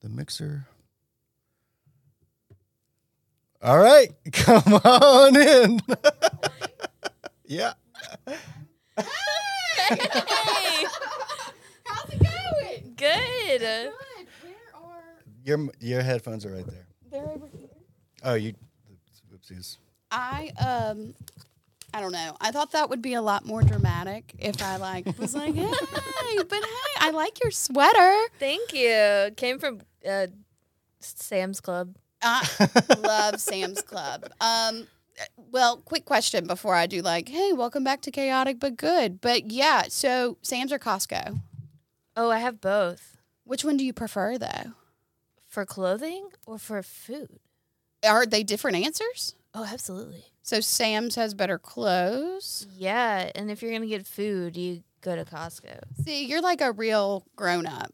the mixer. All right, come on in. yeah. Hey, How's it going? good. Good. Where are Your your headphones are right there. they're over here? Oh, you oopsies. I um I don't know. I thought that would be a lot more dramatic if I like was like, hey, but hey, I like your sweater. Thank you. Came from uh, Sam's Club. I love Sam's Club. Um well, quick question before I do like, hey, welcome back to Chaotic but Good. But yeah, so Sam's or Costco? Oh, I have both. Which one do you prefer though? For clothing or for food? Are they different answers? Oh, absolutely. So Sam's has better clothes. Yeah, and if you're gonna get food, you go to Costco. See, you're like a real grown up.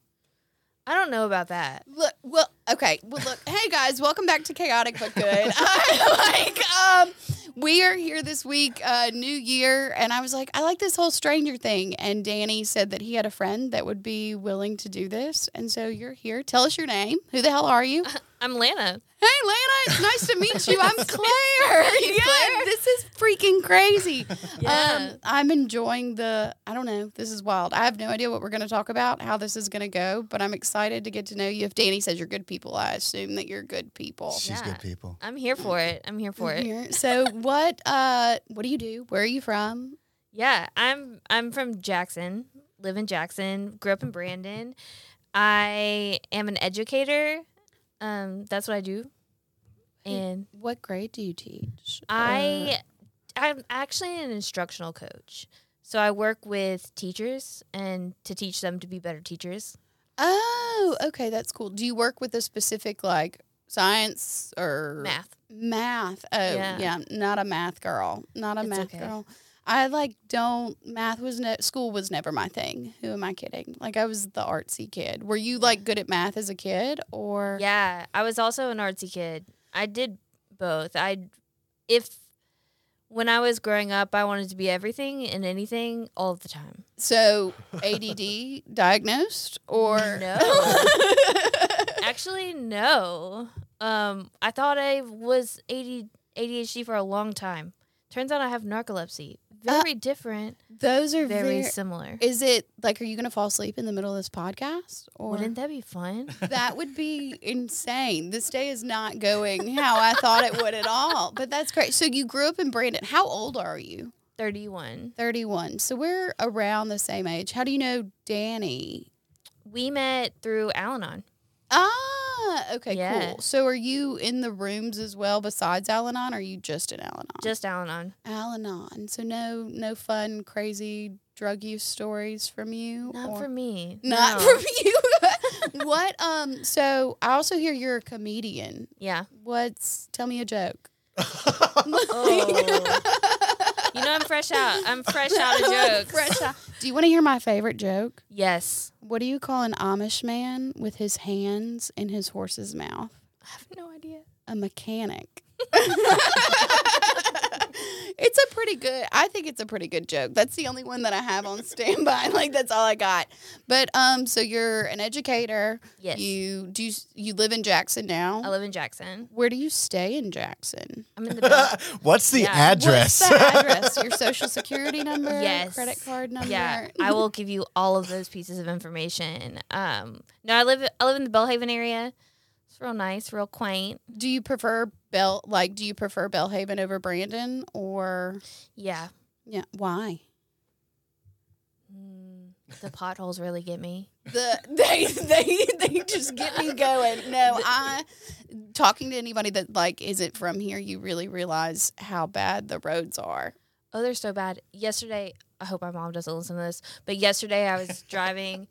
I don't know about that. Look, well, okay. Well, look, hey guys, welcome back to Chaotic but Good. I like, um, we are here this week, uh, New Year, and I was like, I like this whole Stranger thing. And Danny said that he had a friend that would be willing to do this, and so you're here. Tell us your name. Who the hell are you? I'm Lana. Hey, Lana, it's nice to meet you. I'm Claire. yeah, Claire. this is freaking crazy. Yeah. Um, I'm enjoying the. I don't know. This is wild. I have no idea what we're going to talk about, how this is going to go, but I'm excited to get to know you. If Danny says you're good people, I assume that you're good people. She's Yeah. good people. I'm here for it. I'm here for it. Here. So what? Uh, what do you do? Where are you from? Yeah, I'm I'm from Jackson. Live in Jackson. Grew up in Brandon. I am an educator. Um, that's what I do. And What grade do you teach? I I'm actually an instructional coach. So I work with teachers and to teach them to be better teachers. oh, okay, that's cool. Do you work with a specific like science or Math. Math. Oh, yeah. Yeah. Not a math girl. Not a It's math okay. girl. I like don't math was ne- school was never my thing. Who am I kidding? Like I was the artsy kid. Were you like good at math as a kid or Yeah, I was also an artsy kid. I did both. I if when I was growing up, I wanted to be everything and anything all the time. so ADD diagnosed or No. Actually, no. Um, I thought I was AD, ADHD for a long time. Turns out I have narcolepsy. Uh, very different, Those are very very. similar. is it like are you gonna fall asleep in the middle of this podcast or Wouldn't that be fun? that would be insane. This day is not going how I thought it would at all. But that's great. So you grew up in Brandon. How old are you? 31. 31. So we're around the same age. How do you know Danny? We met through Al Anon. Ah, Ah, okay, Yeah. cool. So are you in the rooms as well besides Al Anon? Or are you just in Al Anon? Just Al Anon. Al Anon. So no no fun, crazy drug use stories from you? Not or- for me. Not No. from you. what um so I also hear you're a comedian. Yeah. What's tell me a joke. Oh. You know, I'm fresh out. I'm fresh out of jokes. Fresh out. Do you want to hear my favorite joke? Yes. What do you call an Amish man with his hands in his horse's mouth? I have no idea. A mechanic. it's a pretty good. I think it's a pretty good joke. That's the only one that I have on standby. Like that's all I got. But um, so you're an educator. Yes. You do. You, you live in Jackson now. I live in Jackson. Where do you stay in Jackson? I'm in the Bell- What's the Yeah. address? What's the address? Your social security number? Yes. Credit card number? Yeah, I will give you all of those pieces of information. Um, no, I live I live in the Belhaven area. It's real nice, real quaint. Do you prefer Bell? Like, do you prefer Belhaven over Brandon, or Yeah, yeah? Why? Mm, the potholes really get me. The they they they just get me going. No, I talking to anybody that like isn't from here, you really realize how bad the roads are. Oh, they're so bad. Yesterday, I hope my mom doesn't listen to this, but yesterday I was driving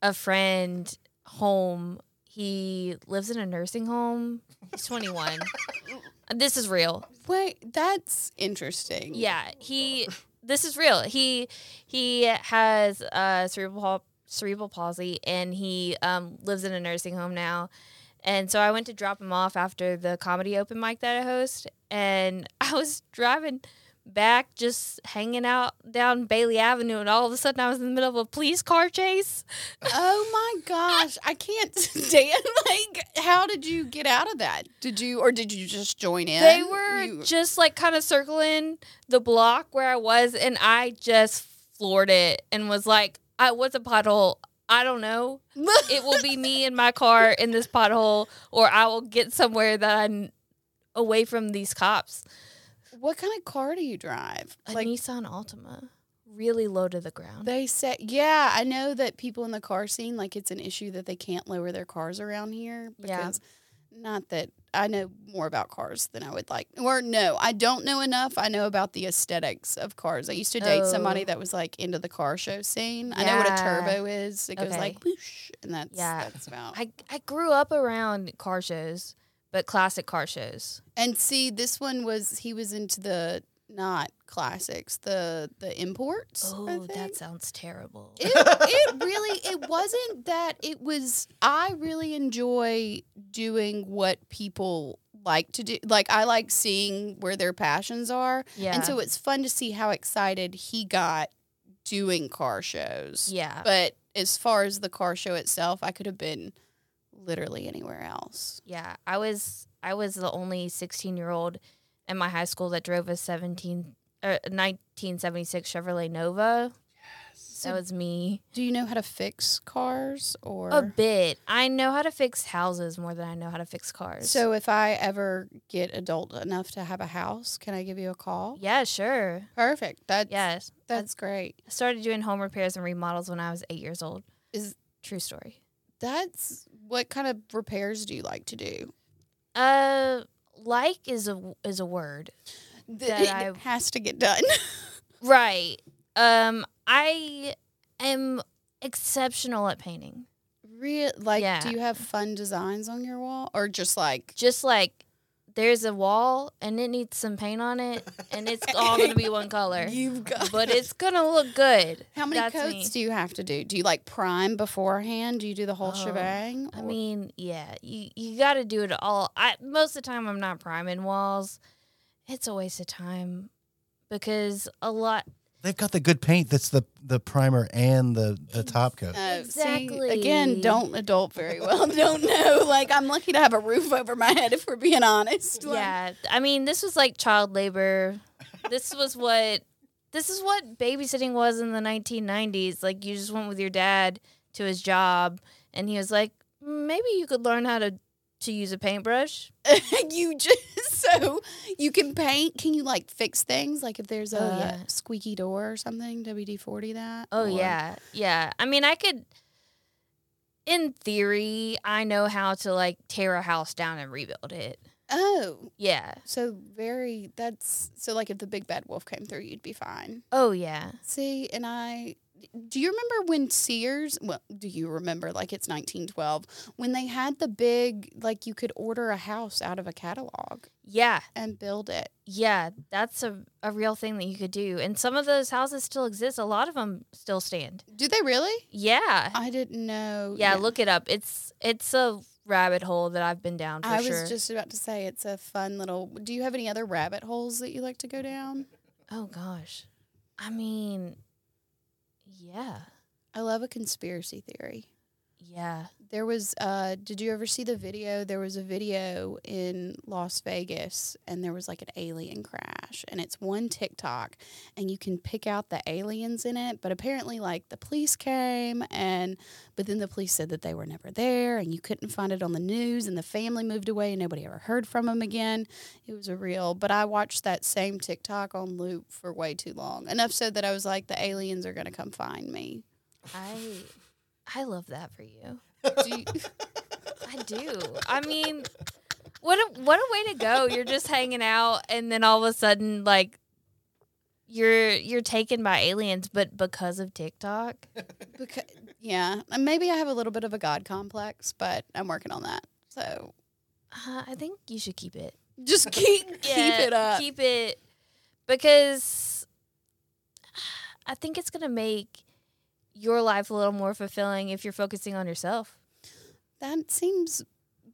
a friend home. He lives in a nursing home. He's 21. this is real. Wait, that's interesting. Yeah, he. This is real. He he has uh, cerebral cerebral palsy, and he um, lives in a nursing home now. And so I went to drop him off after the comedy open mic that I host, and I was driving back just hanging out down Bailey Avenue, and all of a sudden I was in the middle of a police car chase. Oh my gosh, I can't stand. Like, how did you get out of that? Did you, or did you just join in? They were You- just like kind of circling the block where I was, and I just floored it and was like, I, was a pothole? I don't know. It will be me in my car in this pothole, or I will get somewhere that I'm away from these cops." What kind of car do you drive? A Nissan Altima, really low to the ground. They say, yeah, I know that people in the car scene, like it's an issue that they can't lower their cars around here Yeah. because not that I know more about cars than I would like. Or no, I don't know enough. I know about the aesthetics of cars. I used to date somebody Oh. that was like into the car show scene. I know what a turbo is. It goes like whoosh, and that's Yeah. that's about. I I grew up around car shows, but classic car shows. And see, this one was he was into the not classics, the the imports. I Oh, that sounds terrible. it, it really it wasn't that it was i really enjoy doing what people like to do like i like seeing where their passions are yeah. and so it's fun to see how excited he got doing car shows yeah. but as far as the car show itself i could have been literally anywhere else Yeah, I was I was the only 16 year old in my high school that drove a 17 uh, 1976 Chevrolet Nova. so that was me. do you know how to fix cars or A bit. I know how to fix houses more than I know how to fix cars. so if i ever get adult enough to have a house can i give you a call yeah, sure. perfect that's Yes, that's great I started doing home repairs and remodels when I was eight years old. Is- true story. That's what kind of repairs do you like to do? Uh, like is a is a word. That it I- has to get done. Right. Um, I am exceptional at painting. Real like Yeah. do you have fun designs on your wall or just like just like there's a wall and it needs some paint on it and it's all gonna be one color you've got but it's gonna look good How many That's coats me. do you have to do? Do you like prime beforehand? Do you do the whole Oh, shebang? i Or- mean yeah you, you gotta do it all i most of the time i'm not priming walls it's a waste of time because a lot They've got the good paint that's the the primer and the the top coat. Uh, Exactly. See, again, don't adult very well. don't know. Like I'm lucky to have a roof over my head if we're being honest. Like, yeah i mean this was like child labor this was what this is what babysitting was in the 1990s like you just went with your dad to his job and he was like maybe you could learn how to to use a paintbrush you just so you can paint. Can you like fix things? Like if there's a Oh, yeah. squeaky door or something, WD forty that. oh Or- yeah yeah i mean i could in theory i know how to like tear a house down and rebuild it Oh, yeah so very. That's so like if the big bad wolf came through, you'd be fine. oh yeah See, and I. Do you remember when Sears? Well, do you remember like it's 1912 when they had the big like you could order a house out of a catalog yeah and build it. yeah that's a, a real thing that you could do and some of those houses still exist a lot of them still stand Do they really? yeah I didn't know. yeah look it up it's it's a rabbit hole that i've been down for I sure was just about to say it's a fun little. Do you have any other rabbit holes that you like to go down? oh gosh i mean yeah I love a conspiracy theory. Yeah There was uh did you ever see the video? There was a video in Las Vegas and there was like an alien crash and it's one TikTok and you can pick out the aliens in it, but apparently like the police came and but then the police said that they were never there and you couldn't find it on the news and the family moved away and nobody ever heard from them again. It was a real, but I watched that same TikTok on loop for way too long. Enough so that I was like the aliens are going to come find me. i i love that for you. Do you, i do. I mean what a what a way to go. You're just hanging out and then all of a sudden like you're you're taken by aliens but because of tiktok? Because, yeah, and maybe I have a little bit of a god complex, but I'm working on that. So uh, i think you should keep it. just keep keep it up. Keep it because I think it's gonna make your life a little more fulfilling if you're focusing on yourself. that seems,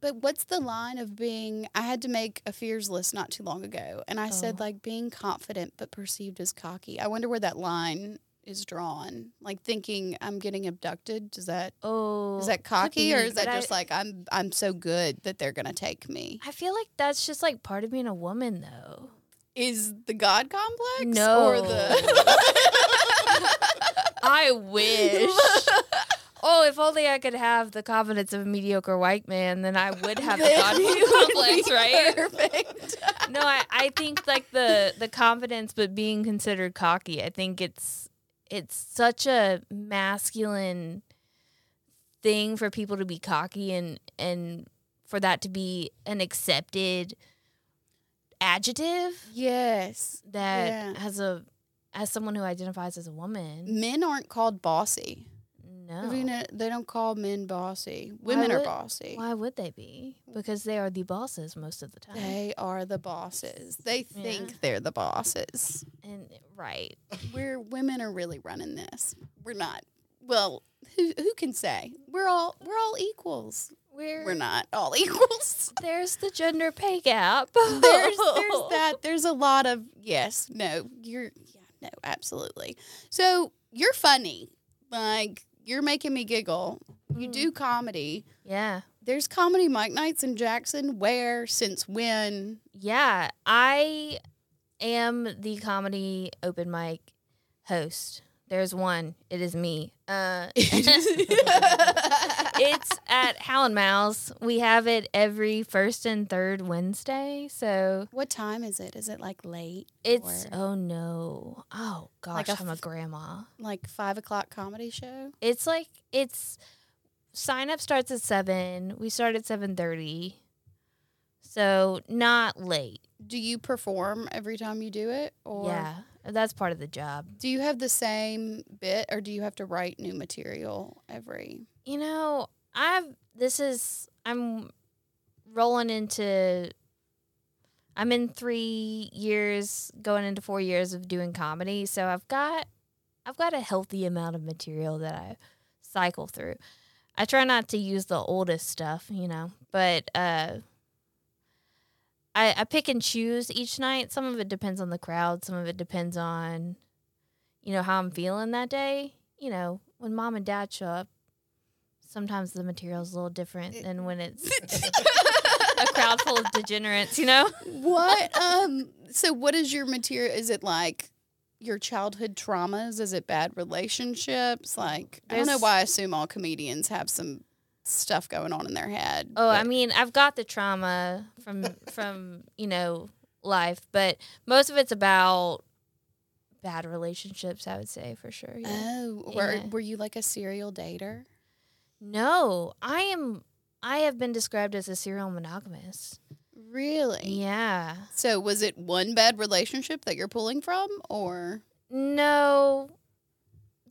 but what's the line of being? I had to make a fears list not too long ago, and I said Oh. like being confident but perceived as cocky. I wonder where that line is drawn. Like thinking I'm getting abducted. Does that Oh, is that cocky or is that but I- just like I'm I'm so good that they're gonna take me? I feel like that's just like part of being a woman, though. Is the God complex No. or the I wish. oh, if only I could have the confidence of a mediocre white man, then I would have the God complex, right? Perfect. No, I, I think like the the confidence, but being considered cocky. I think it's it's such a masculine thing for people to be cocky and and for that to be an accepted adjective yes. that Yeah. has a as someone who identifies as a woman. Men aren't called bossy. No. Have you know, they don't call men bossy. Women are bossy. Why would they be? Because they are the bosses most of the time. They are the bosses. They Yeah. think they're the bosses. and right. We're women are really running this. We're not. Well, who who can say? We're all we're all equals. We're, We're not all equals. There's the gender pay gap. there's there's that. There's a lot of yes, no. You're yeah, no, absolutely. So you're funny. Like you're making me giggle. You Mm. do comedy. Yeah. There's comedy mic nights in Jackson. Where? Since when? Yeah. I am the comedy open mic host. There's one. It is me. Uh, it's at Hal & Mal's. We have it every first and third Wednesday. So what time is it? Is it like late? it's, Or- oh no. Oh gosh, Like a I'm a grandma. like five o'clock comedy show? It's like, it's, sign up starts at 7. We start at 7.30. So not late. Do you perform every time you do it? Or yeah. That's part of the job. do you have the same bit or do you have to write new material every You know, I've this is I'm rolling into I'm in 3 years going into 4 years of doing comedy, so I've got I've got a healthy amount of material that I cycle through. I try not to use the oldest stuff, you know, but uh I, I pick and choose each night. Some of it depends on the crowd. Some of it depends on, you know, how I'm feeling that day. You know, when mom and dad show up, sometimes the material's a little different than when it's a crowd full of degenerates, you know? what um so what is your material is it like your childhood traumas is it bad relationships like i don't know why i assume all comedians have some stuff going on in their head Oh, I mean, I've got the trauma from from, you know, life, but most of it's about bad relationships, I would say for sure. Yeah. oh were, Yeah. were you like a serial dater No, I am I have been described as a serial monogamous. really Yeah. so was it one bad relationship that you're pulling from or No.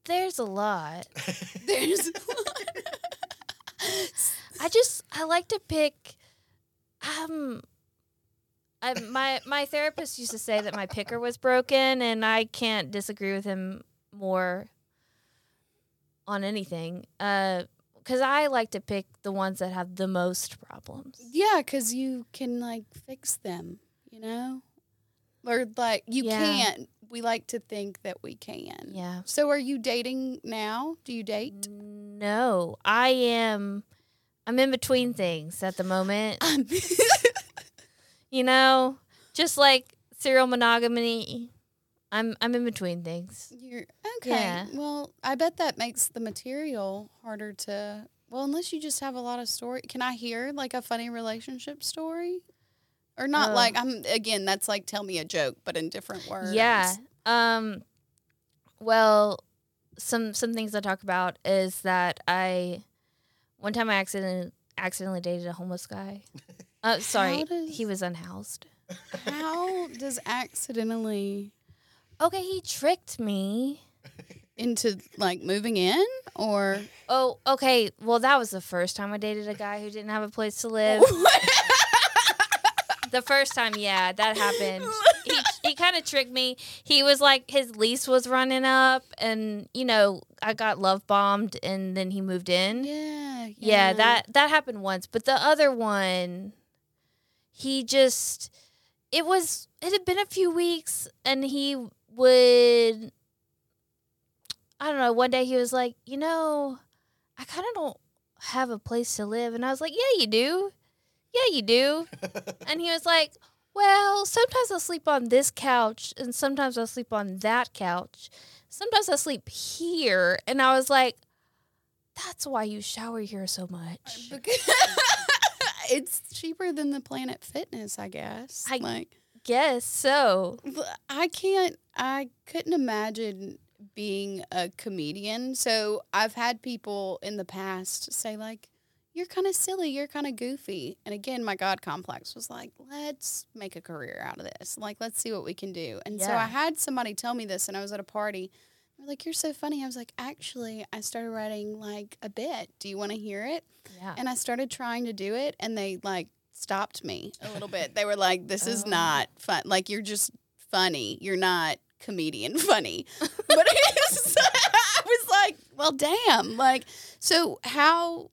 There's a lot. there's I just I like to pick um I, my my therapist used to say that my picker was broken and I can't disagree with him more on anything. Uh cuz I like to pick the ones that have the most problems. Yeah, because you can like fix them, you know? Or like you Yeah. can't. We like to think that we can. Yeah. So are you dating now? Do you date? No, I am I'm in between things at the moment. Um, You know, just like serial monogamy, I'm I'm in between things. You're okay. Yeah. Well, I bet that makes the material harder to. Well, unless you just have a lot of story. Can I hear like a funny relationship story? Or not Uh, like I'm again. That's like tell me a joke, but in different words. Yeah. Um well, some some things I talk about is that I one time I accidentally accidentally dated a homeless guy. Uh sorry, does- he was unhoused. How does accidentally Okay, he tricked me. into like moving in or? Oh, okay. Well, that was the first time I dated a guy who didn't have a place to live. the first time, yeah, that happened. He, he kind of tricked me. He was like his lease was running up, and you know I got love bombed, and then he moved in. Yeah, Yeah, that that happened once, but the other one, he just it was it had been a few weeks, and he would I don't know. One day he was like, you know, I kind of don't have a place to live, and I was like, yeah, you do, yeah, you do, and he was like. Well, sometimes I'll sleep on this couch and sometimes I'll sleep on that couch. Sometimes I sleep here. And I was like, that's why you shower here so much. it's cheaper than the Planet Fitness, I guess. I- like Guess so. I can't. I couldn't imagine being a comedian. So I've had people in the past say like, "You're kind of silly. You're kind of goofy." And again, my God complex was like, "Let's make a career out of this. Like, let's see what we can do." And so I had somebody tell me this, and I was at a party. They're like, "You're so funny." I was like, "Actually, I started writing like a bit. Do you want to hear it?" Yeah. And I started trying to do it, and they like stopped me a little bit. They were like, "This is Oh. not fun. Like you're just funny. You're not comedian funny." But was, I was like, "Well, damn!" Like, so how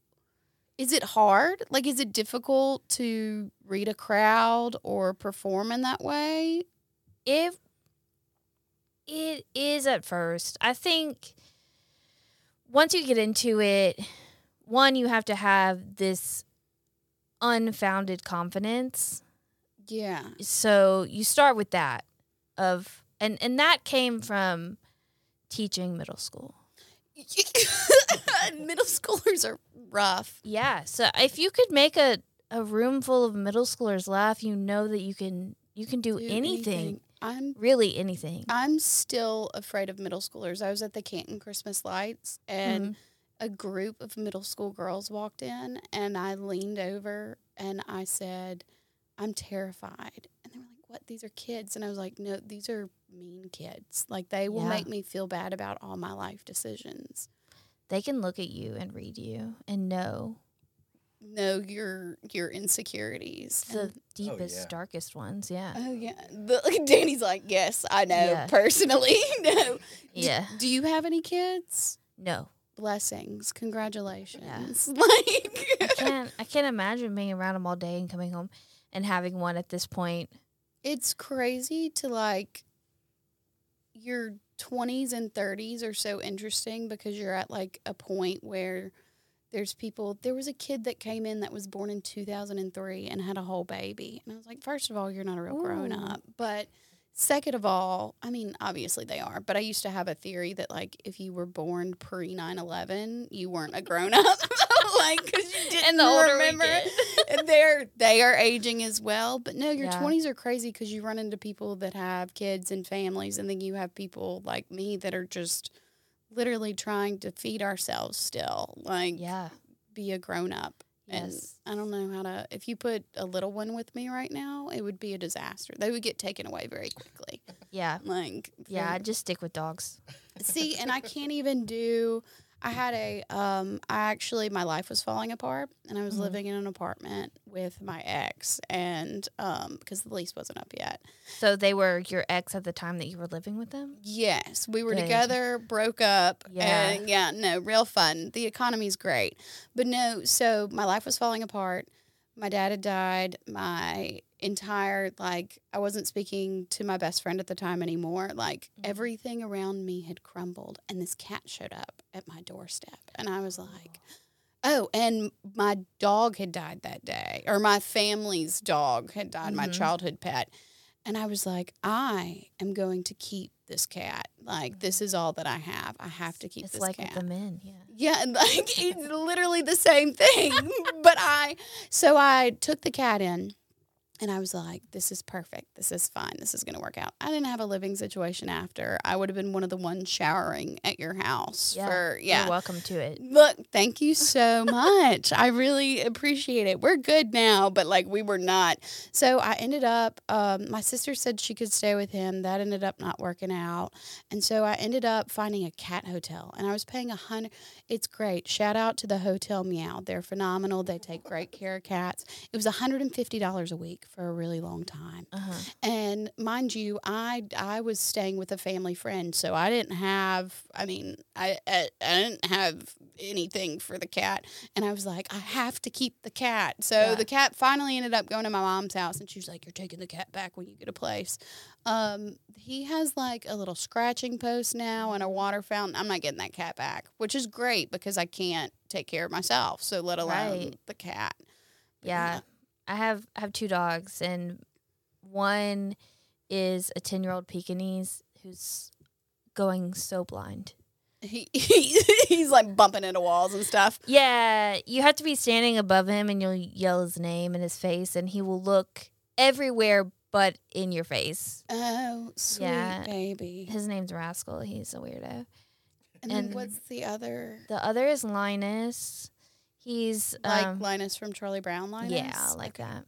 is it hard? Like, is it difficult to read a crowd or perform in that way? if it is at first, I think once you get into it, one, you have to have this unfounded confidence. Yeah. So you start with that of and and that came from teaching middle school. Middle schoolers are rough. Yeah. So if you could make a, a room full of middle schoolers laugh, you know that you can you can do, Do anything. I'm Really anything. I'm still afraid of middle schoolers. I was at the Canton Christmas Lights and Mhm. A group of middle school girls walked in and I leaned over and I said, I'm terrified. And they were like, What? These are kids. And I was like, No, these are mean kids. Like they will Yeah. make me feel bad about all my life decisions. They can look at you and read you and know Know your your insecurities. the And- oh, deepest, yeah. darkest ones. Yeah. oh yeah. The, Danny's like, Yes, I know Yeah. personally. no. D- Yeah. do you have any kids? No. Blessings. Congratulations. I Like can't I can't imagine being around them all day and coming home and having one at this point. it's crazy to like your 20s and 30s are so interesting because you're at like a point where there's people there was a kid that came in that was born in 2003 and had a whole baby and i was like first of all you're not a real grown up but second of all i mean obviously they are but i used to have a theory that like if you were born pre 9-11 you weren't a grown up like because you didn't And the older remember and they're they are aging as well. But no, your Yeah. twenties are crazy because you run into people that have kids and families, and then you have people like me that are just literally trying to feed ourselves still, like Yeah. be a grown up. Yes. I don't know how to. If you put a little one with me right now, it would be a disaster. They would get taken away very quickly. Yeah. Like Yeah. very- I just stick with dogs. See, and I can't even do. I had a. Um, I actually, my life was falling apart, and I was Mhm. living in an apartment with my ex, and um, because the lease wasn't up yet. So they were your ex at the time that you were living with them? Yes, we were Good. together, broke up, Yeah. and yeah, no, real fun. The economy's great, but no. So my life was falling apart. My dad had died. My entire like, I wasn't speaking to my best friend at the time anymore. Like Mhm. everything around me had crumbled, and this cat showed up at my doorstep, and I was like. Oh, and my dog had died that day, or my family's dog had died, my Mhm. childhood pet. And I was like, I am going to keep this cat. Like, this is all that I have. I have to keep It's this like cat. the men. Yeah. Yeah, and, like it's literally the same thing. but I, so I took the cat in and I was like, this is perfect. This is fine. This is going to work out. I didn't have a living situation after. I would have been one of the ones showering at your house Yeah. for, yeah. You're welcome to it. Look, thank you so much. I really appreciate it. We're good now, but like we were not. So I ended up, um, my sister said she could stay with him. That ended up not working out. And so I ended up finding a cat hotel and I was paying a hundred. It's great. Shout out to the Hotel Meow. They're phenomenal. They take great care of cats. It was $150 a week for a really long time. Uh-huh. And mind you, I I was staying with a family friend, so I didn't have. I mean, I I, I didn't have anything for the cat, and I was like, I have to keep the cat. So Yeah. the cat finally ended up going to my mom's house, and she was like, "You're taking the cat back when you get a place." Um, he has like a little scratching post now and a water fountain. I'm not getting that cat back, which is great because I can't take care of myself. So let alone Right. the cat. But Yeah. I have I have two dogs and one is a 10-year-old Pekingese who's going so blind. He, he he's like bumping into walls and stuff. Yeah, you have to be standing above him and you'll yell his name in his face and he will look everywhere but in your face. Oh, sweet Yeah. baby. His name's Rascal. He's a weirdo. And, then and- what's the other? The other is Linus. He's Like um, Linus from Charlie Brown Linus? yeah, like Okay. that.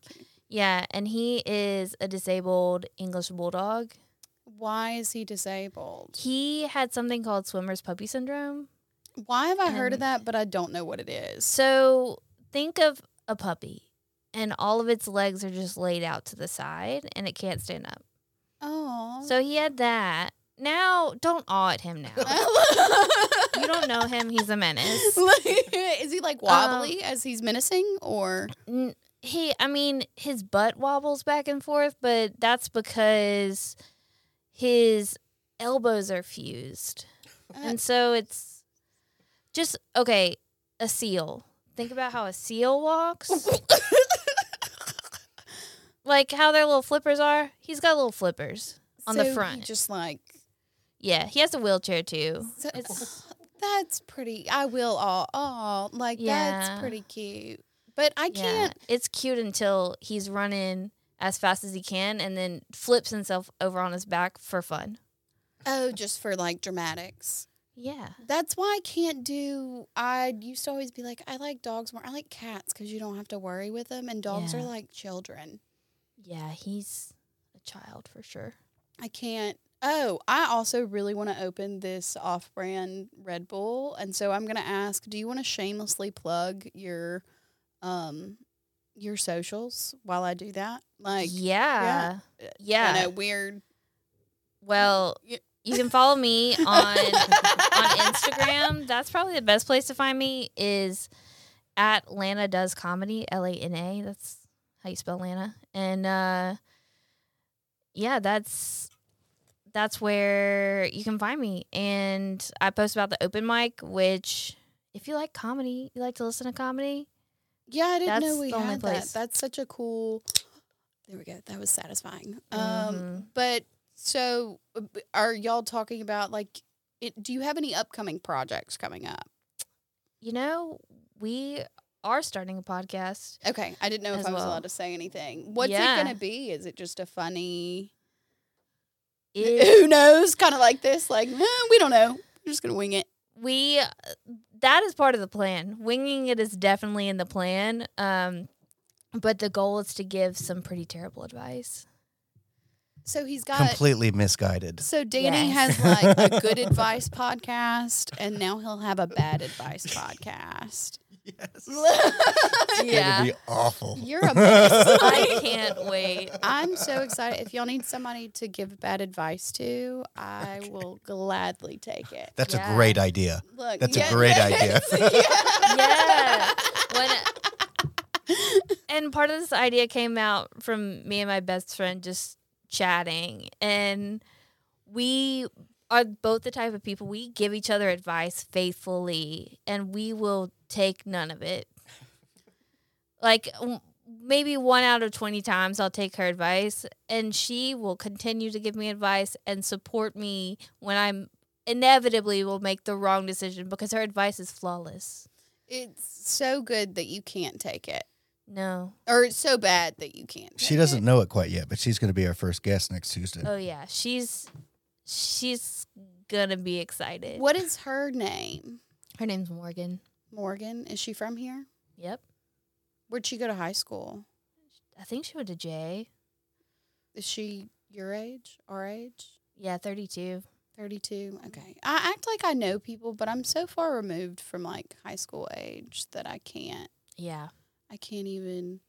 Yeah, and he is a disabled English bulldog. Why is he disabled? He had something called swimmer's puppy syndrome. Why have I heard of that, but I don't know what it is? So think of a puppy, and all of its legs are just laid out to the side, and it can't stand up. Oh. So he had that. Now, don't awe at him now. you don't know him; he's a menace. is he like wobbly Um, as he's menacing or He, I mean, his butt wobbles back and forth, but that's because his elbows are fused. Uh, And so it's just okay, a seal. Think about how a seal walks. like how their little flippers are. He's got little flippers. on the So he front. Just like Yeah, he has a wheelchair too. so- It's that's pretty. I will all all like that's pretty cute. But I can't. it's cute until he's running as fast as he can and then flips himself over on his back for fun. Oh, just for like dramatics. Yeah. That's why I can't do. I used to always be like, I like dogs more. I like cats because you don't have to worry with them, and dogs are like children. Yeah, he's a child for sure. I can't. Oh, I also really want to open this off-brand Red Bull, and so I'm gonna ask, do you want to shamelessly plug your, um, your socials while I do that? Like, yeah. Yeah. know weird. Well, you can follow me on on Instagram. That's probably the best place to find me is at Lana Does Comedy, L A N A. That's how you spell Lana. And uh yeah, that's that's where you can find me. And I post about the open mic, which if you like comedy, you like to listen to comedy. Yeah, I didn't know we had that. That's such a cool. There we go. That was satisfying. Um, Mhm. but so uh, are y'all talking about like? It, do you have any upcoming projects coming up? You know, we are starting a podcast. Okay, I didn't know if I was well. allowed to say anything. What's Yeah. it gonna be? Is it just a funny? It- Who knows? Kind of like this. Like eh, we don't know. We're just gonna wing it. we that is part of the plan winging it is definitely in the plan um but the goal is to give some pretty terrible advice So he's got. Completely misguided. So Danny Yes. has like a good advice podcast, and now he'll have a bad advice podcast. Yes. Yeah. It'll be awful. You're a mess. i can't wait I'm so excited. If y'all need somebody to give bad advice to, I will gladly take it. That's Yeah. a great idea. Look, That's a great yes, idea. yeah. yeah when and part of this idea came out from me and my best friend just chatting and we are both the type of people we give each other advice faithfully and we will take none of it like w- maybe one out of 20 times I'll take her advice and she will continue to give me advice and support me when I'm inevitably will make the wrong decision because her advice is flawless. It's so good that you can't take it, No. or it's so bad that you can't. She doesn't It. know it quite yet, but she's going to be our first guest next Tuesday. Oh yeah, she's she's gonna be excited. What is her name? Her name's Morgan. Morgan. Is she from here? Yep. Where'd she go to high school? I think she went to J. Is she your age? Our age? Yeah, 32. 32. Okay. I act like I know people, but I'm so far removed from like high school age that I can't. Yeah. I can't even.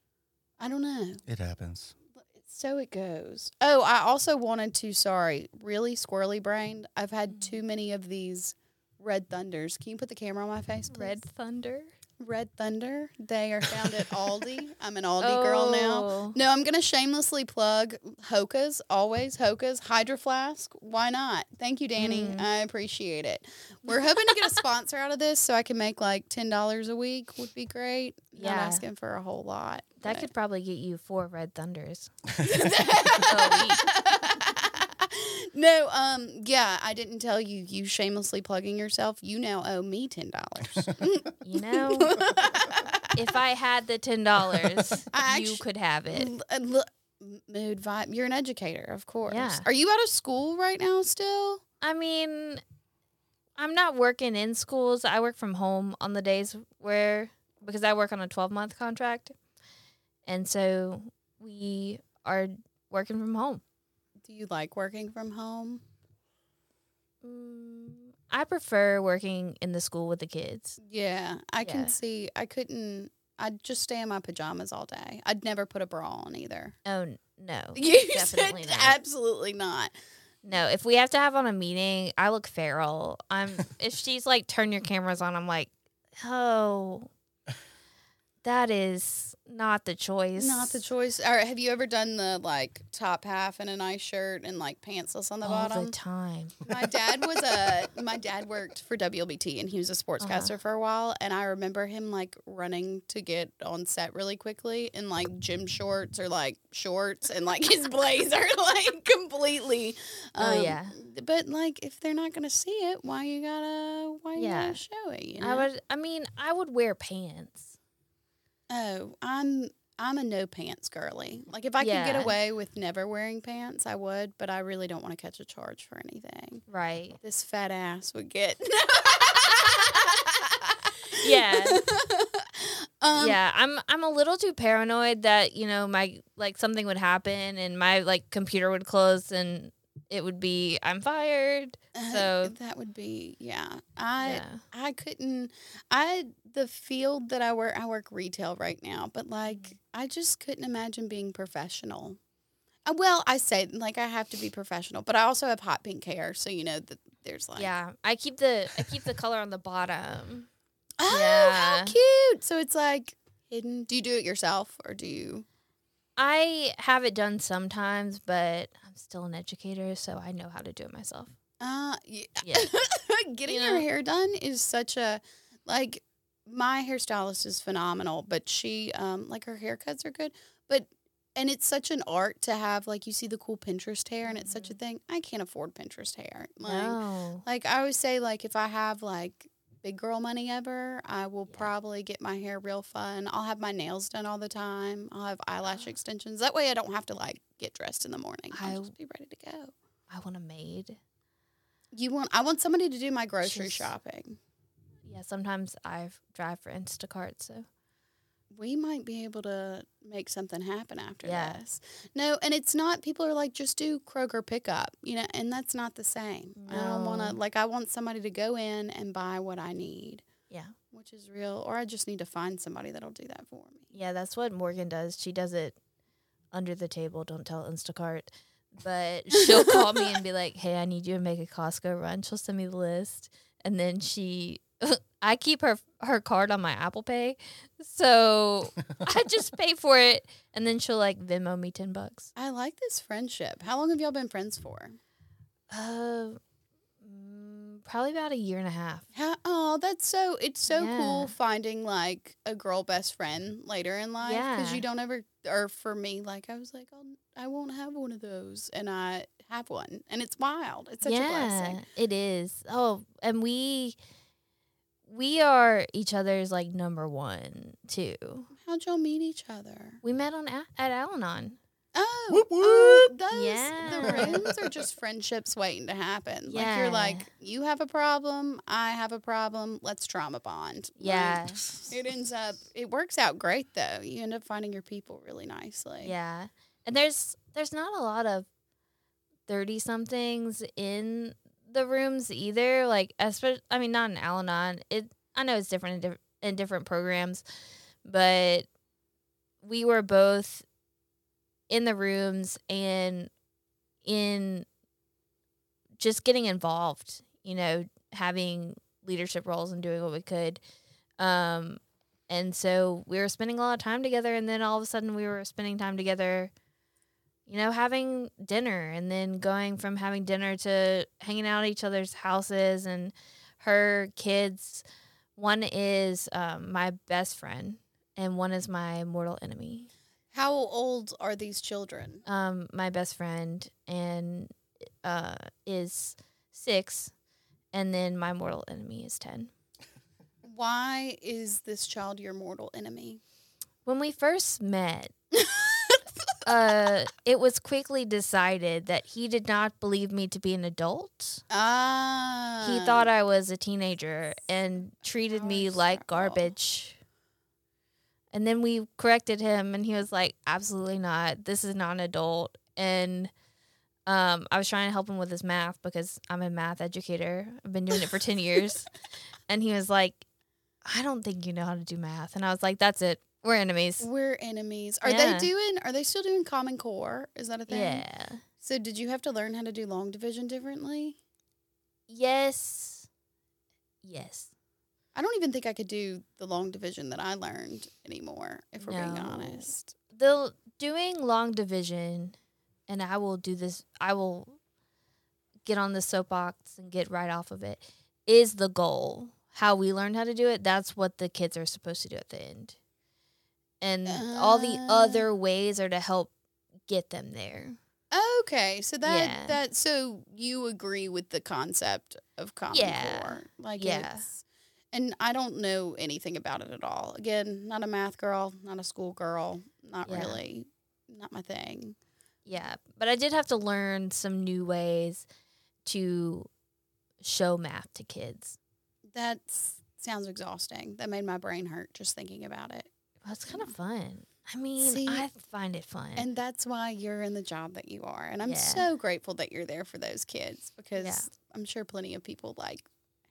I don't know. It happens. So it goes. Oh, I also wanted to, sorry, really squirrely brained. I've had Mm. too many of these red thunders. Can you put the camera on my face, please? Red Thunder. Red Thunder. They are found at Aldi. I'm an Aldi girl now. Oh. No, I'm gonna shamelessly plug Hoka's. Always Hoka's Hydro Flask. Why not? Thank you, Danny. Mm. I appreciate it. We're hoping to get a sponsor out of this, so I can make like ten dollars a week. Would be great. Not Yeah. asking for a whole lot. That but- could probably get you four Red Thunders. no, um, yeah, I didn't tell you. You shamelessly plugging yourself. You now owe me ten dollars. You know, if I had the ten dollars, you actu- could have it. Mood vibe. You're an educator, of course. Yeah. Are you out of school right now? Still? I mean, I'm not working in schools. I work from home on the days where because I work on a 12 month contract, and so we are working from home. Do you like working from home? Mm, I prefer working in the school with the kids. Yeah, I Yeah. can see. I couldn't. I'd just stay in my pajamas all day. I'd never put a bra on either. Oh no, You definitely said not. absolutely not. No, if we have to have on a meeting, I look feral. I'm if she's like turn your cameras on, I'm like, oh, that is not the choice. Not the choice. All right, have you ever done the like top half in a nice shirt and like pantsless on the all bottom? the time. my dad was a my dad worked for WLBT and he was a sportscaster Uh-huh. for a while and I remember him like running to get on set really quickly in like gym shorts or like shorts and like his blazer like completely Oh, um, yeah. but like if they're not gonna see it why you gotta why you gotta show it you know? I would. I mean, I would wear pants. Oh I'm I'm a no pants girly like if I could get away with never wearing pants I would but I really don't want to catch a charge for anything Right. this fat ass would get Yeah. um, yeah. I'm. I'm a little too paranoid that you know my like something would happen and my like computer would close and it would be I'm fired. uh, So- that would be yeah i yeah. i couldn't i the field that i work i work retail right now but like Mm-hmm. i just couldn't imagine being professional uh, well i say like i have to be professional but i also have hot pink hair so you know that there's like yeah. I keep the I keep the color on the bottom. oh Yeah. how cute so it's like hidden do you do it yourself or do you I have it done sometimes, but I'm still an educator, so I know how to do it myself. Uh, yeah. Yeah. Getting You your hair done is such a like my hairstylist is phenomenal, but she um like her haircuts are good, but and it's such an art to have like you see the cool Pinterest hair and it's such a thing. I can't afford Pinterest hair. Like no. like I always say like if I have like big girl money ever, I will Yeah. probably get my hair real fun. I'll have my nails done all the time. I'll have eyelash Uh-huh. extensions. That way I don't have to like get dressed in the morning. I'll just be ready to go. I want a maid. You want? I want somebody to do my grocery She's- shopping. Yeah, sometimes I drive for Instacart, so We might be able to make something happen after Yeah. this. No, and it's not. People are like, just do Kroger pickup, you know, and that's not the same. I don't want to. Like, I want somebody to go in and buy what I need, yeah. which is real. Or I just need to find somebody that'll do that for me. Yeah, that's what Morgan does. She does it under the table. Don't tell Instacart. But she'll call me and be like, "Hey, I need you to make a Costco run." She'll send me the list, and then she, I keep her her card on my Apple Pay, so I just pay for it, and then she'll like Venmo me ten bucks. I like this friendship. How long have y'all been friends for? Uh, mm, probably about a year and a half. How, oh, that's so. It's so Yeah. cool finding like a girl best friend later in life because Yeah. you don't ever. Or for me, like I was like, oh, I won't have one of those, and I have one, and it's wild. It's such a blessing. it is. Oh, and we we are each other's like number one too. How'd y'all meet each other? We met on a- at Al-Anon. Oh, uh, Whoop, oh, whoop. those Yeah. the rooms are just friendships waiting to happen. Like you're like, you have a problem, I have a problem, let's trauma bond. Like, Yeah, it ends up it works out great though. You end up finding your people really nicely. yeah. And there's there's not a lot of thirty somethings in the rooms either. Like, especially, I mean, not in Al-Anon. It I know it's different in, in different programs, but we were both in the rooms and in just getting involved, you know, having leadership roles and doing what we could. Um, and so we were spending a lot of time together, and then all of a sudden we were spending time together, you know, having dinner, and then going from having dinner to hanging out at each other's houses. And her kids, one is um, my best friend, and one is my mortal enemy. How old are these children? Um, my best friend and uh, is six, and then my mortal enemy is ten. Why is this child your mortal enemy? When we first met, uh, it was quickly decided that he did not believe me to be an adult. Ah. He thought I was a teenager and treated me like garbage. And then we corrected him, and he was like, "Absolutely not. This is not an adult." And um, I was trying to help him with his math because I'm a math educator. I've been doing it for ten years, and he was like, "I don't think you know how to do math." And I was like, "That's it. We're enemies." We're enemies. Are Yeah. they doing? Are they still doing Common Core? Is that a thing? Yeah. So did you have to learn how to do long division differently? Yes. Yes. I don't even think I could do the long division that I learned anymore. If we're being No. honest. the doing long division and i will do this i will get on the soapbox and get right off of it is the goal how we learned how to do it that's what the kids are supposed to do at the end and all the Ah. other ways are to help get them there Okay, so that Yeah. that so you agree with the concept of Common Yeah. Core, like Yeah. and I don't know anything about it at all. Again, not a math girl, not a school girl, not Yeah. really, not my thing. yeah but i did have to learn some new ways to show math to kids That sounds exhausting. That made my brain hurt just thinking about it. That's kind of fun i mean See, i find it fun And that's why you're in the job that you are. And I'm Yeah. so grateful that you're there for those kids because Yeah. I'm sure plenty of people like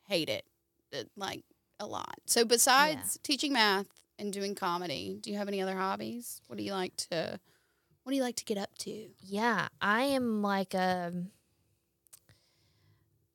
hate it, uh, like a lot. So besides teaching math and doing comedy, do you have any other hobbies? What do you like to what do you like to get up to? Yeah, I am like a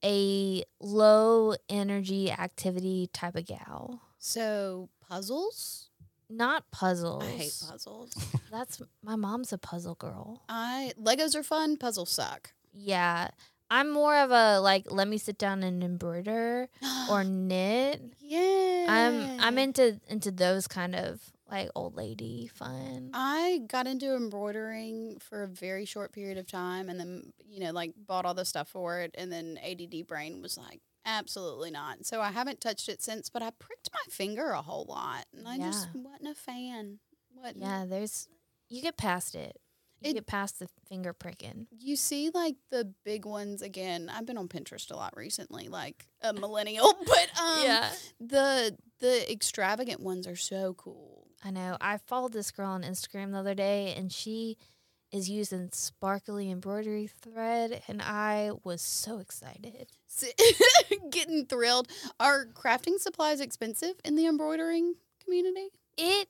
a low energy activity type of gal. So puzzles? Not puzzles. I hate puzzles. That's my mom's a puzzle girl. I Legos are fun, puzzles suck. Yeah. I'm more of a like let me sit down and embroider or knit. yeah. I'm I'm into into those kind of like old lady fun. I got into embroidering for a very short period of time and then, you know, like bought all the stuff for it. And then ADD brain was like, absolutely not. So I haven't touched it since, but I pricked my finger a whole lot and I just wasn't a fan. Wasn't. Yeah, there's you get past it. You It- get past the finger pricking. You see, like the big ones again. I've been on Pinterest a lot recently, like a millennial, but um, the the extravagant ones are so cool. I know. I followed this girl on Instagram the other day and she is using sparkly embroidery thread and I was so excited. Getting thrilled. Are crafting supplies expensive in the embroidering community? It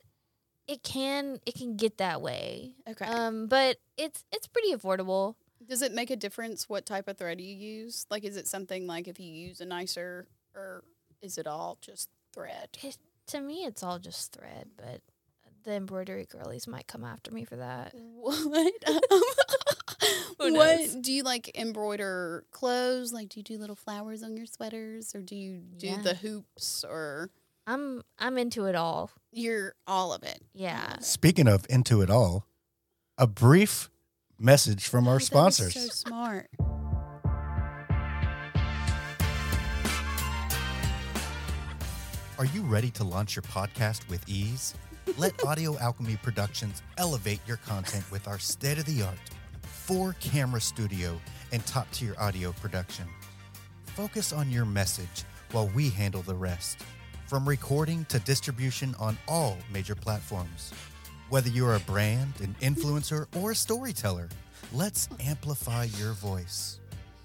it can it can get that way. Okay. Um but it's it's pretty affordable. Does it make a difference what type of thread you use? Like, is it something like if you use a nicer, or is it all just thread? It, to me it's all just thread, but the embroidery girlies might come after me for that. What? Um, Who what do you like embroider clothes? Like, do you do little flowers on your sweaters, or do you do Yeah. the hoops, or I'm I'm into it all. you're all of it? Yeah. Speaking of into it all, a brief message from Oh, our sponsors. so smart. Are you ready to launch your podcast with ease? Let Audio Alchemy Productions elevate your content with our state of the art four camera studio and top tier audio production. Focus on your message while we handle the rest. From recording to distribution on all major platforms. Whether you're a brand, an influencer, or a storyteller, let's amplify your voice.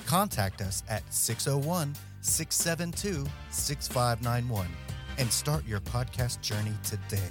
Contact us at 601 672 6591 and start your podcast journey today.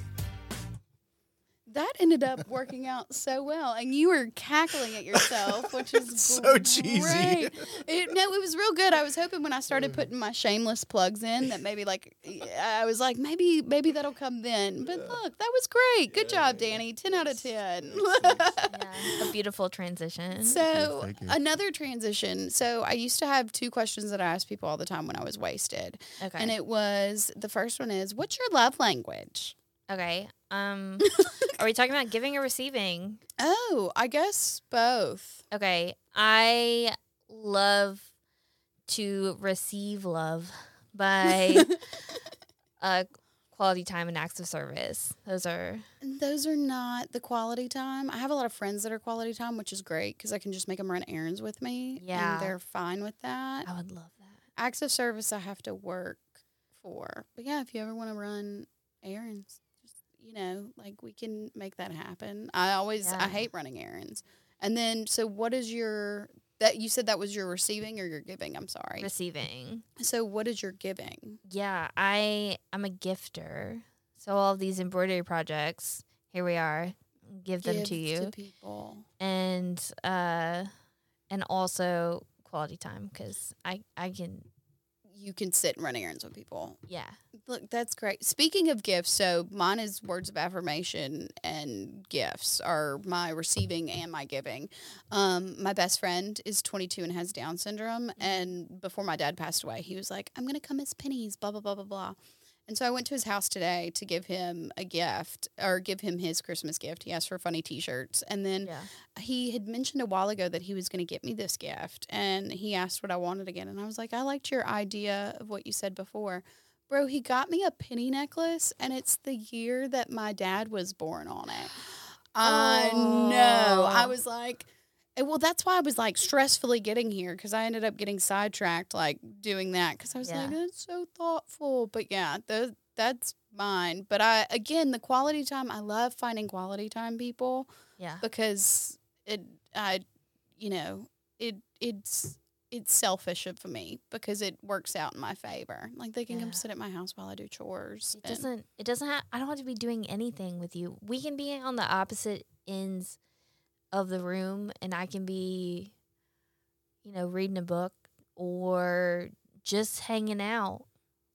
That ended up working out so well, and you were cackling at yourself, which is So cheesy. great. It, no, it was real good. I was hoping when I started putting my shameless plugs in that maybe like I was like maybe maybe that'll come then. But look, that was great. Good job, Danny. Ten out of ten. Yeah, a beautiful transition. So another transition. So I used to have two questions that I asked people all the time when I was wasted, okay. and it was the first one is, "What's your love language?" Okay. Um, are we talking about giving or receiving? Oh, I guess both. Okay. I love to receive love by uh, quality time and acts of service. Those are Those are not the quality time. I have a lot of friends that are quality time, which is great because I can just make them run errands with me. Yeah. And they're fine with that. I would love that. Acts of service, I have to work for. But yeah, if you ever want to run errands, you know, like we can make that happen. I always, I hate running errands. And then, so what is your, that you said that was your receiving or your giving? I'm sorry. Receiving. So what is your giving? Yeah, I I'm a gifter. So all these embroidery projects, here we are. Give them to Give you. people. and uh and also quality time cuz I I can You can sit and run errands with people. yeah. Look, that's great. Speaking of gifts, so mine is words of affirmation and gifts are my receiving and my giving. Um, my best friend is 22 and has Down syndrome. And before my dad passed away, he was like, I'm going to come as pennies, blah, blah, blah, blah, blah. And so I went to his house today to give him a gift or give him his Christmas gift. He asked for funny t shirts. And then Yeah. he had mentioned a while ago that he was going to get me this gift and he asked what I wanted again and I was like I liked your idea of what you said before. Bro, he got me a penny necklace and it's the year that my dad was born on it. I know. I was like well, that's why I was like stressfully getting here because I ended up getting sidetracked, like doing that because I was like, Yeah. that's so thoughtful. But yeah, tho- that's mine. But I, again, the quality time, I love finding quality time people Yeah. because it I you know it it's it's selfish of me because it works out in my favor. Like they can Yeah. come sit at my house while I do chores. It doesn't it doesn't have I don't have to be doing anything with you. We can be on the opposite ends of the room and I can be you know reading a book or just hanging out.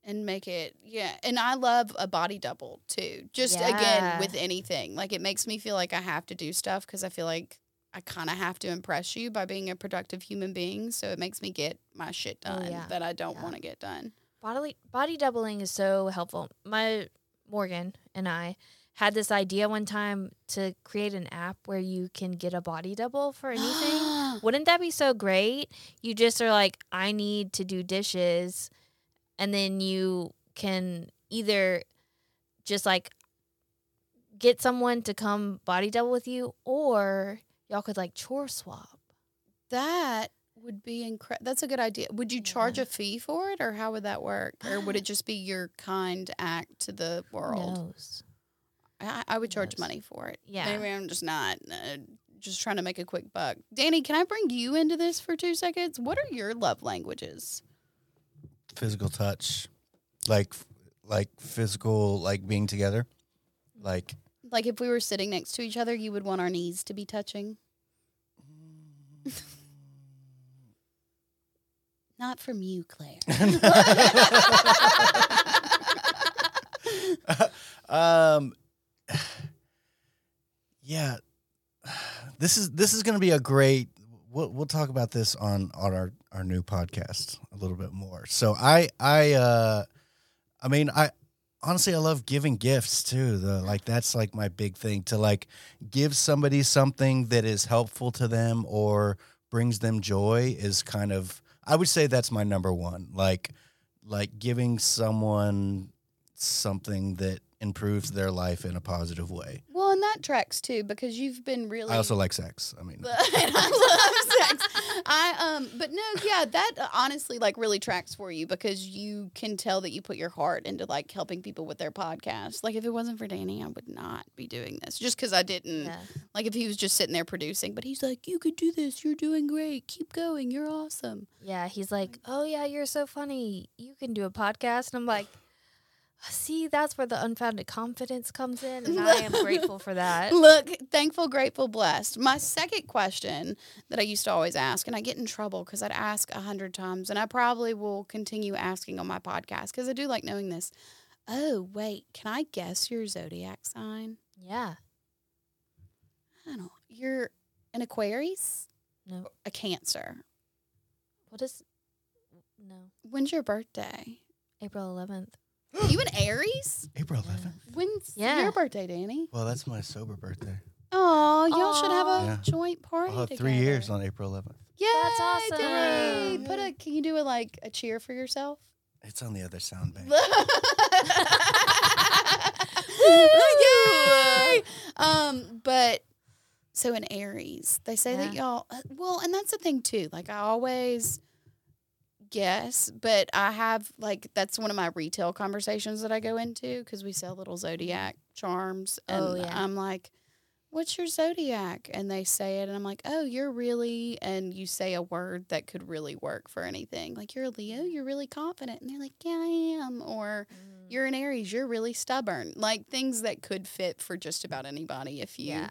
and make it yeah. And I love a body double too. Just Yeah. again with anything, like it makes me feel like I have to do stuff because I feel like I kind of have to impress you by being a productive human being. So it makes me get my shit Oh, done yeah. that I don't Yeah. want to get done. Bodily body doubling is so helpful. My Morgan and I had this idea one time to create an app where you can get a body double for anything. Wouldn't that be so great? You just are like, I need to do dishes, and then you can either just like get someone to come body double with you, or y'all could like chore swap. That would be incredible. That's a good idea. Would you charge Yeah. a fee for it, or how would that work? Or would it just be your kind act to the world? Knows. I, I would charge money for it. Yeah. Maybe I'm just not. Uh, just trying to make a quick buck. Danny, can I bring you into this for two seconds? What are your love languages? Physical touch, like like physical, like being together, like Like if we were sitting next to each other, you would want our knees to be touching. Not from you, Claire. um yeah this is this is going to be a great we'll, we'll talk about this on on our our new podcast a little bit more so i i uh i mean i honestly i love giving gifts too the like that's like my big thing to like give somebody something that is helpful to them or brings them joy is kind of i would say that's my number one like like giving someone something that improves their life in a positive way. well, and that tracks too because you've been really. I also like sex. I mean, I love sex. I um, but no, yeah, that uh, honestly like really tracks for you because you can tell that you put your heart into like helping people with their podcast. Like if it wasn't for Danny, I would not be doing this just because I didn't. Yeah. Like if he was just sitting there producing, but he's like, "You could do this. You're doing great. Keep going. You're awesome." Yeah, he's like, "Oh yeah, you're so funny. You can do a podcast." And I'm like, See, that's where the unfounded confidence comes in, and I am grateful for that. Look, thankful, grateful, blessed. My second question that I used to always ask, and I get in trouble because I'd ask a hundred times, and I probably will continue asking on my podcast because I do like knowing this. Oh, wait, can I guess your zodiac sign? Yeah. I don't know. You're an Aquarius? No. A Cancer. What is? No. When's your birthday? April 11th. you an Aries? April 11th. When's Yeah. your birthday, Danny? Well, that's my sober birthday. Oh, y'all should have a Aw. Yeah. joint party I'll have together. three years on April 11th. Yeah, That's awesome. Danny. Put a. Can you do a like a cheer for yourself? It's on the other sound bank. Yay! Um, but so in Aries, they say that y'all. uh, Well, and that's the thing too. Like I always guess, but I have like that's one of my retail conversations that I go into because we sell little zodiac charms, oh, and Oh, yeah. I'm like. What's your zodiac? And they say it, and I'm like, oh, you're really, and you say a word that could really work for anything. Like, you're a Leo, mm. you're really confident. And they're like, yeah, I am. Or, mm. you're an Aries, you're really stubborn. Like things that could fit for just about anybody if you yeah.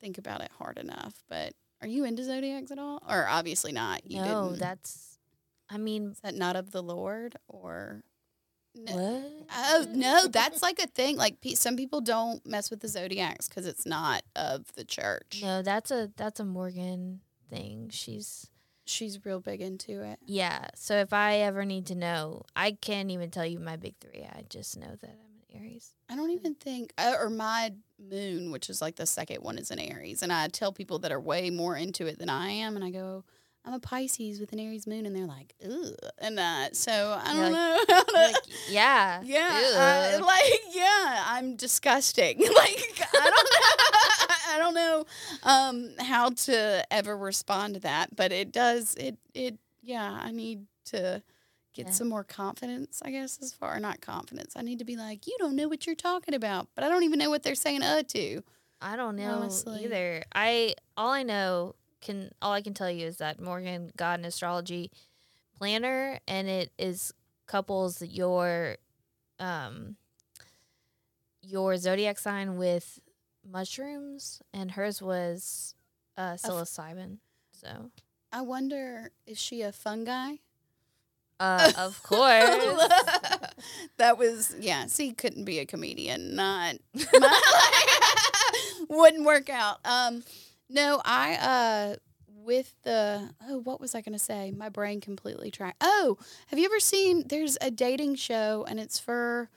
think about it hard enough. But are you into zodiacs at all? Or obviously not. You no, didn't. that's. I mean, Is that not of the Lord or no. what? Oh no, that's like a thing. Like pe- some people don't mess with the zodiacs because it's not of the church. No, that's a that's a Morgan thing. She's She's real big into it. yeah. So if I ever need to know, I can't even tell you my big three. I just know that I'm an Aries. I don't even think, uh, or my moon, which is like the second one, is an Aries. And I tell people that are way more into it than I am, and I go, I'm a Pisces with an Aries moon, and they're like, ugh. And uh, so I don't like- know. Like, yeah, yeah, uh, like yeah, I'm disgusting. like I don't know, I don't know um, how to ever respond to that, but it does. It it yeah, I need to get Yeah. some more confidence. I guess as far not confidence, I need to be like, you don't know what you're talking about, but I don't even know what they're saying uh to. I don't know Honestly. either. I all I know can all I can tell you is that Morgan got an astrology planner and it is couples your um your zodiac sign with mushrooms and hers was uh psilocybin. So I wonder, is she a fungi? uh of course. that was yeah. See, couldn't be a comedian. Not my- wouldn't work out. Um, no, I uh with the oh, what was I gonna say? My brain completely tracked. Oh, have you ever seen? There's a dating show, and it's for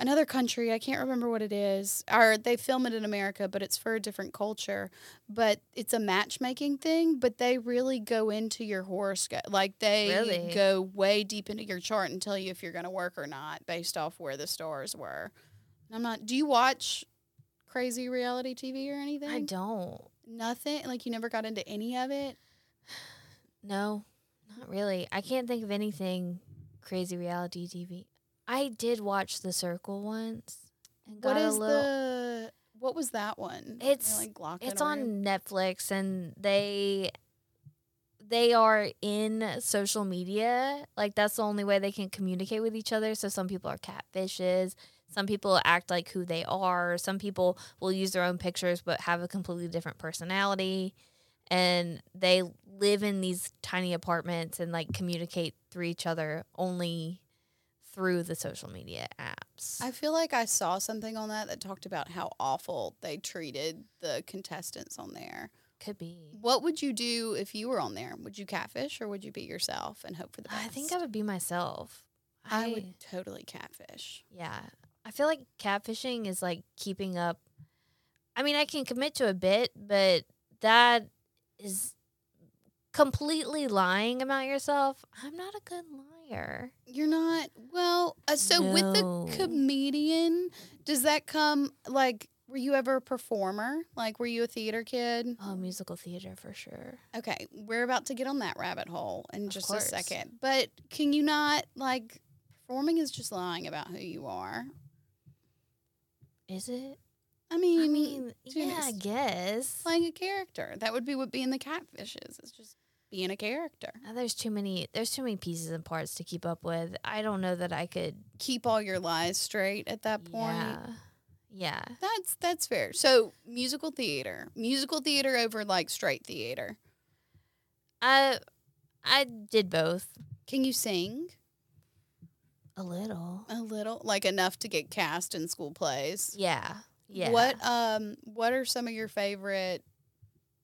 another country. I can't remember what it is. Or they film it in America, but it's for a different culture. But it's a matchmaking thing. But they really go into your horoscope. Like they Really? go way deep into your chart and tell you if you're going to work or not based off where the stars were. I'm not. Do you watch crazy reality TV or anything? I don't. Nothing. Like you never got into any of it. No, not really. I can't think of anything crazy reality TV. I did watch The Circle once. And What got a little, the? What was that one? It's- like It's on? Netflix and they they are in social media. Like that's the only way they can communicate with each other. So some people are catfishes. Some people act like who they are. Some people will use their own pictures but have a completely different personality. And they live in these tiny apartments and like communicate through each other only through the social media apps. I feel like I saw something on that that talked about how awful they treated the contestants on there. Could be. What would you do if you were on there? Would you catfish or would you be yourself and hope for the best? I think I would be myself. I would totally catfish. Yeah. I feel like catfishing is like keeping up. I mean, I can commit to a bit, but that is completely lying about yourself. I'm not a good liar. You're not well. Uh, so with the comedian, does that come like? Were you ever a performer? Like, were you a theater kid? Oh, musical theater for sure. Okay, we're about to get on that rabbit hole in Of just course. a second. But can you not like? Performing is just lying about who you are. Is it? I mean, I mean, yeah, I guess. playing a character. That would be what being the catfish is. It's just being a character. Uh, There's too many. There's too many pieces and parts to keep up with. I don't know that I could. Keep all your lies straight at that point. Yeah, yeah. That's that's fair. So musical theater, musical theater over like straight theater. I I did both Can you sing a little. a little, like enough to get cast in school plays? Yeah, yeah. What um What are some of your favorite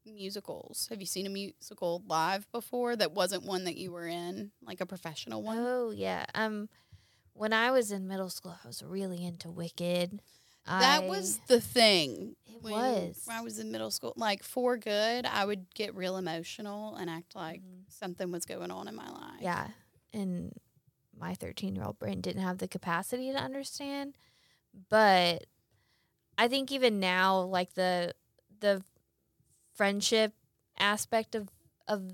musicals? Have you seen a musical live before that wasn't one that you were in, like a professional one? Oh yeah. Um, when I was in middle school, I was really into Wicked. That I- was the thing. It when was. when I was in middle school. Like for good, I would get real emotional and act like Mhm. something was going on in my life. Yeah, and my 13 year old brain didn't have the capacity to understand. But I think even now, like the the friendship aspect of of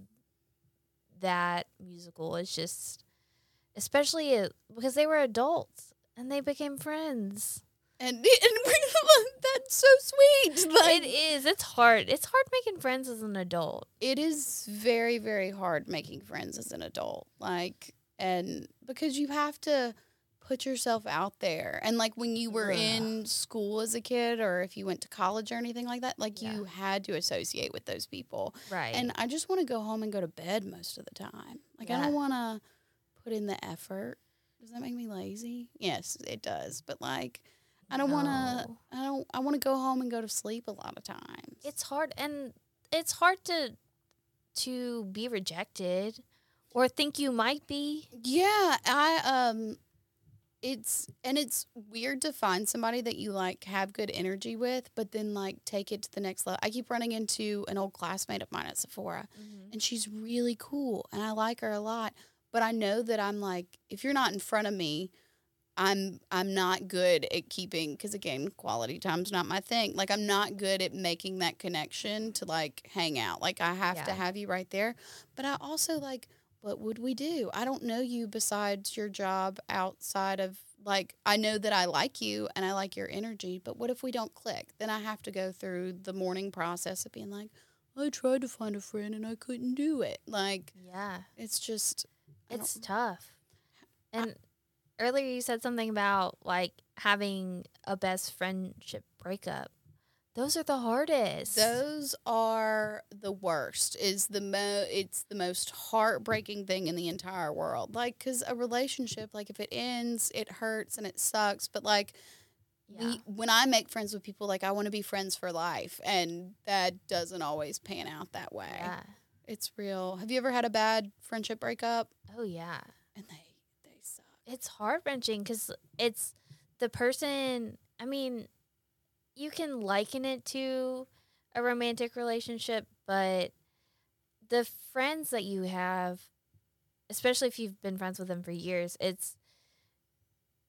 that musical is just, especially because they were adults and they became friends. And, and that's so sweet. Like it is. It's hard. It's hard making friends as an adult. it is very very hard making friends as an adult. Like and because you have to put yourself out there and like when you were Ugh. in school as a kid or if you went to college or anything like that like Yeah. you had to associate with those people Right. and i just want to go home and go to bed most of the time like i don't want to put in the effort does that make me lazy yes it does but like i don't want to i don't i want to go home and go to sleep a lot of times. It's hard and it's hard to to be rejected or think you might be. Yeah, I um it's and it's weird to find somebody that you like have good energy with, but then like take it to the next level. I keep running into an old classmate of mine at Sephora and she's really cool and I like her a lot, but I know that I'm like if you're not in front of me, I'm I'm not good at keeping cuz again, quality time's not my thing. Like I'm not good at making that connection to like hang out. Like I have to have you right there. But I also like what would we do? I don't know you besides your job outside of like I know that I like you and I like your energy, but what if we don't click? Then I have to go through the mourning process of being like, I tried to find a friend and I couldn't do it. Like yeah it's just it's tough and earlier you said something about like having a best friendship breakup those are the hardest Those are the worst. Is the mo it's the most heartbreaking thing in the entire world. Like cuz a relationship like if it ends, it hurts and it sucks, but like yeah. we, when I make friends with people like I want to be friends for life and that doesn't always pan out that way. yeah It's real. Have you ever had a bad friendship breakup oh yeah and they? It's heart wrenching because it's the person. I mean, you can liken it to a romantic relationship, but the friends that you have, especially if you've been friends with them for years, it's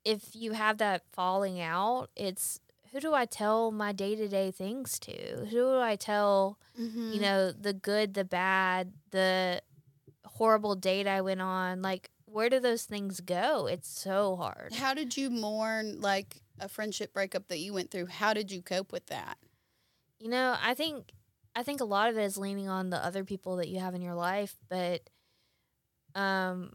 if you have that falling out, it's who do I tell my day to day things to? Who do I tell? Mm-hmm. you know, the good, the bad, the horrible date I went on. Like, where do those things go? It's so hard. How did you mourn like a friendship breakup that you went through? How did you cope with that? You know, I think I think a lot of it is leaning on the other people that you have in your life, but um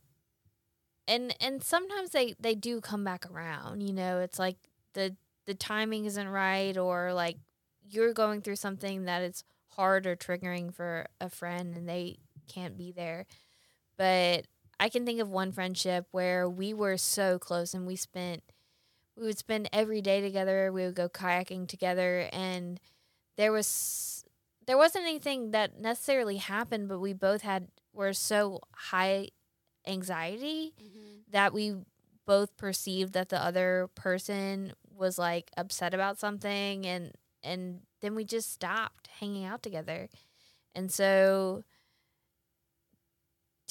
and and sometimes they they do come back around, you know, it's like the the timing isn't right or like you're going through something that is hard or triggering for a friend and they can't be there. But I can think of one friendship where we were so close and we spent we would spend every day together. We would go kayaking together and there was there wasn't anything that necessarily happened, but we both had were so high anxiety mm-hmm. that we both perceived that the other person was like upset about something and and then we just stopped hanging out together. And so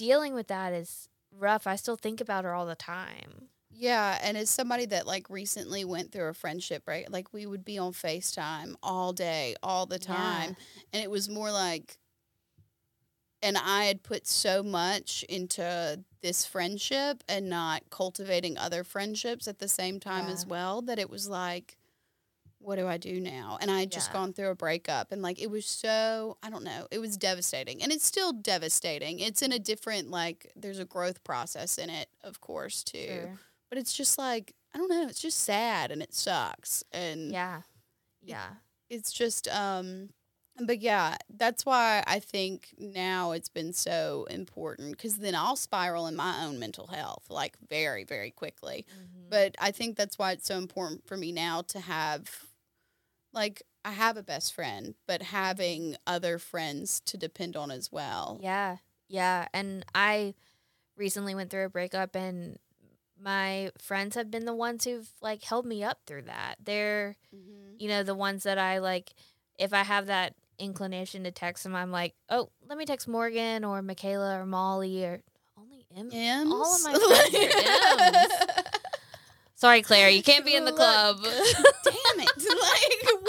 dealing with that is rough. I still think about her all the time. Yeah, and as somebody that like recently went through a friendship break, like we would be on FaceTime all day, all the Yeah. time. And it was more like and I had put so much into this friendship and not cultivating other friendships at the same time as well that it was like what do I do now? And I had just Yeah. gone through a breakup and like it was so I don't know, it was devastating. And it's still devastating. It's in a different like there's a growth process in it, of course, too. Sure. But it's just like I don't know, it's just sad and it sucks. And Yeah. Yeah. it's just um but yeah that's why i think now it's been so important because then i'll spiral in my own mental health like very very quickly Mhm. but i think that's why it's so important for me now to have like i have a best friend but having other friends to depend on as well Yeah. Yeah. And I recently went through a breakup and my friends have been the ones who've like held me up through that. They're, Mhm. you know, the ones that I like if I have that inclination to text them, I'm like, oh, let me text Morgan or Michaela or Molly or only M. M's? All of my friends. Sorry, Claire, you can't be in the club. Damn it! Like,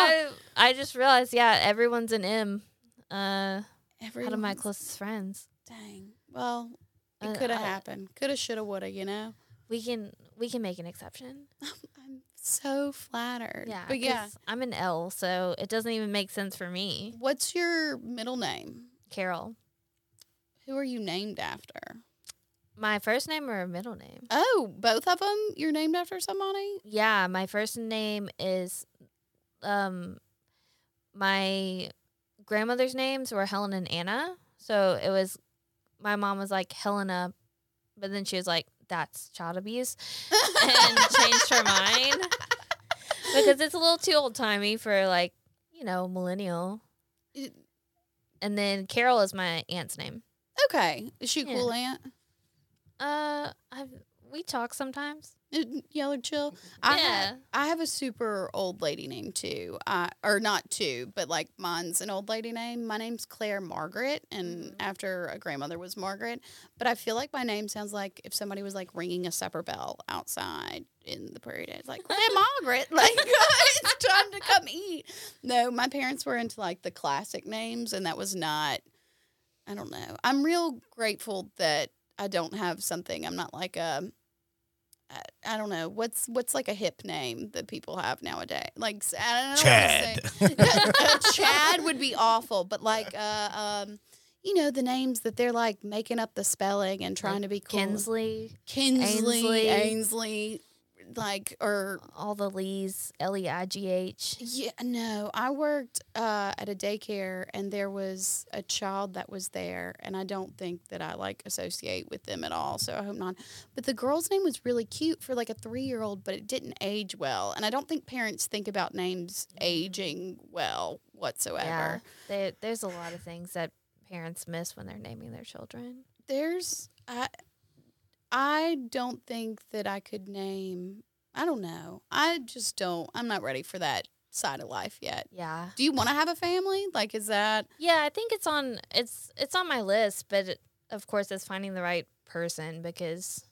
I? I just realized, yeah, everyone's an M. Uh, out of my closest friends. Dang. Well, it Uh, could have happened. Could have, should have, would have. You know. We can we can make an exception. I'm so flattered. Yeah, But yeah. I'm an L, so it doesn't even make sense for me. What's your middle name? Carol, Who are you named after? my first name or middle name? Oh, both of them. You're named after somebody. Yeah, my first name is um my grandmother's names were Helen and Anna. So it was my mom was like Helena, but then she was like that's child abuse and changed her mind because it's a little too old timey for like, you know, millennial. And then Carol is my aunt's name. Okay, is she a Yeah. cool aunt? Uh, I we talk sometimes. Yellow chill. I Yeah. have, I have a super old lady name too. Uh, or not two, but like mine's an old lady name. My name's Claire Margaret, and Mhm. after a grandmother was Margaret. But I feel like my name sounds like if somebody was like ringing a supper bell outside in the prairie days, like Claire Margaret, like it's time to come eat. No, my parents were into like the classic names, and that was not. I don't know. I'm real grateful that I don't have something. I'm not like a. I- I don't know what's what's like a hip name that people have nowadays. Like s- I don't know. Chad. What to say. Chad would be awful, but like uh um, you know the names that they're like making up the spelling and trying to be cool. Kinsley, Kinsley, Ainsley. Ainsley, like or all the Lees, L E I G H. yeah, no. I worked uh, at a daycare, and there was a child that was there, and I don't think that I like associate with them at all. So I hope not. But the girl's name was really cute for like a three-year-old, but it didn't age well, and I don't think parents think about names aging well whatsoever. Yeah, there, there's a lot of things that parents miss when they're naming their children. There's I, I don't think that I could name. I don't know. I just don't. I'm not ready for that side of life yet. Yeah, Do you want to have a family? Like, is that yeah. I think it's on it's it's on my list, but it, of course, it's finding the right person because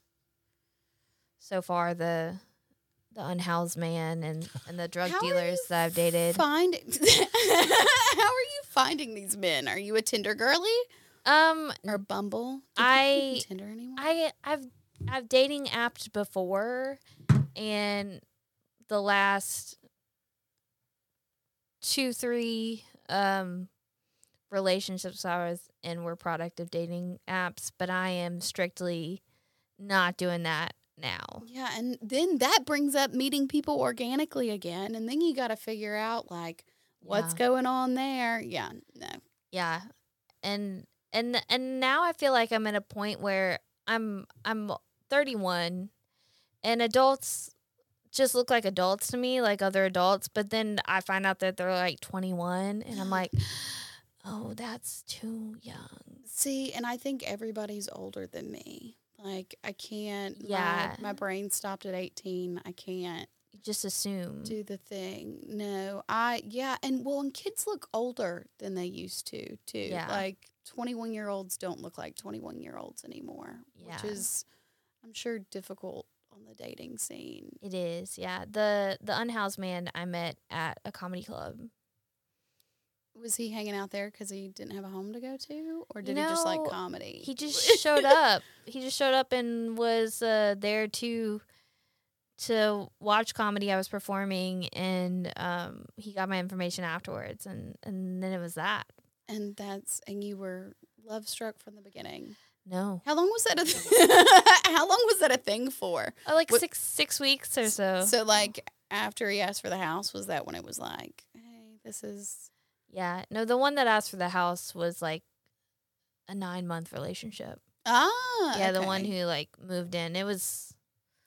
so far the the unhoused man and and the drug How dealers that I've dated. Find how are you finding these men? Are you a Tinder girly Um, or Bumble? Do I- Tinder anymore. I I've I've dating apped before, and the last two three um relationships I was in were product of dating apps, but I am strictly not doing that now. yeah, and then that brings up meeting people organically again, and then you got to figure out like what's Yeah. going on there. Yeah, no, Yeah. And and and now I feel like I'm at a point where I'm I'm 31 and adults just look like adults to me, like other adults, but then I find out that they're like 21 and I'm like, "Oh, that's too young." See, and I think everybody's older than me. Like I can't. my- Yeah. my, brain stopped at eighteen. I can't You just assume. do the thing. No, I yeah, and well, and kids look older than they used to too. Yeah. Like twenty one year olds don't look like twenty one year olds anymore, Yeah. which is, I'm sure, difficult on the dating scene. It is. Yeah. The the unhoused man I met at a comedy club. Was he hanging out there because he didn't have a home to go to, or did he just like comedy? he just showed up. He just showed up and was uh, there to to watch comedy. I was performing, and um, he got my information afterwards, and and then it was that. And that's and you were love struck from the beginning. No, How long was that? A how long was that a thing for? oh, like What- six six weeks or so. So like after he asked for the house, was that when it was like, hey, this is yeah, no, the one that asked for the house was like a nine month relationship. ah yeah, the one who like moved in. It was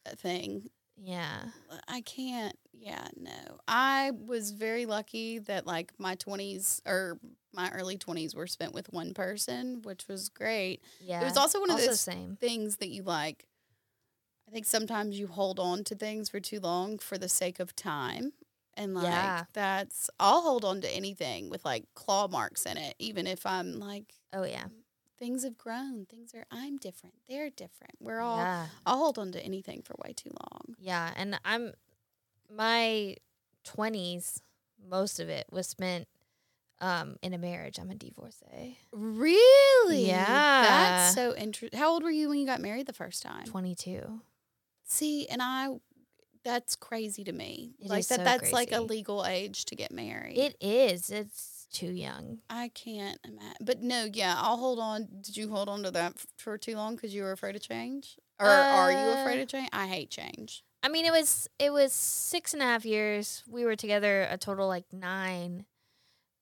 a thing. yeah. I can't. Yeah, no. I was very lucky that like my 20s or my early 20s were spent with one person, which was great. Yeah. It was also one of also those same. things that you like. I think sometimes you hold on to things for too long for the sake of time. And like Yeah. that's I'll hold on to anything with like claw marks in it, even if I'm like Oh yeah. things have grown. Things are I'm different. They're different. We're all Yeah. I'll hold on to anything for way too long. Yeah, and I'm my 20s most of it was spent um in a marriage. I'm a divorcee. Really? Yeah. That's so interesting. How old were you when you got married the first time? 22. See, and I that's crazy to me. It like that so that's like a legal age to get married. It is. It's too young. I can't imagine. But no, yeah, I'll hold on. Did you hold on to that for too long because you were afraid of change? Or are you afraid Uh, of change? I hate change. I mean, it was it was six and a half years. We were together a total like nine,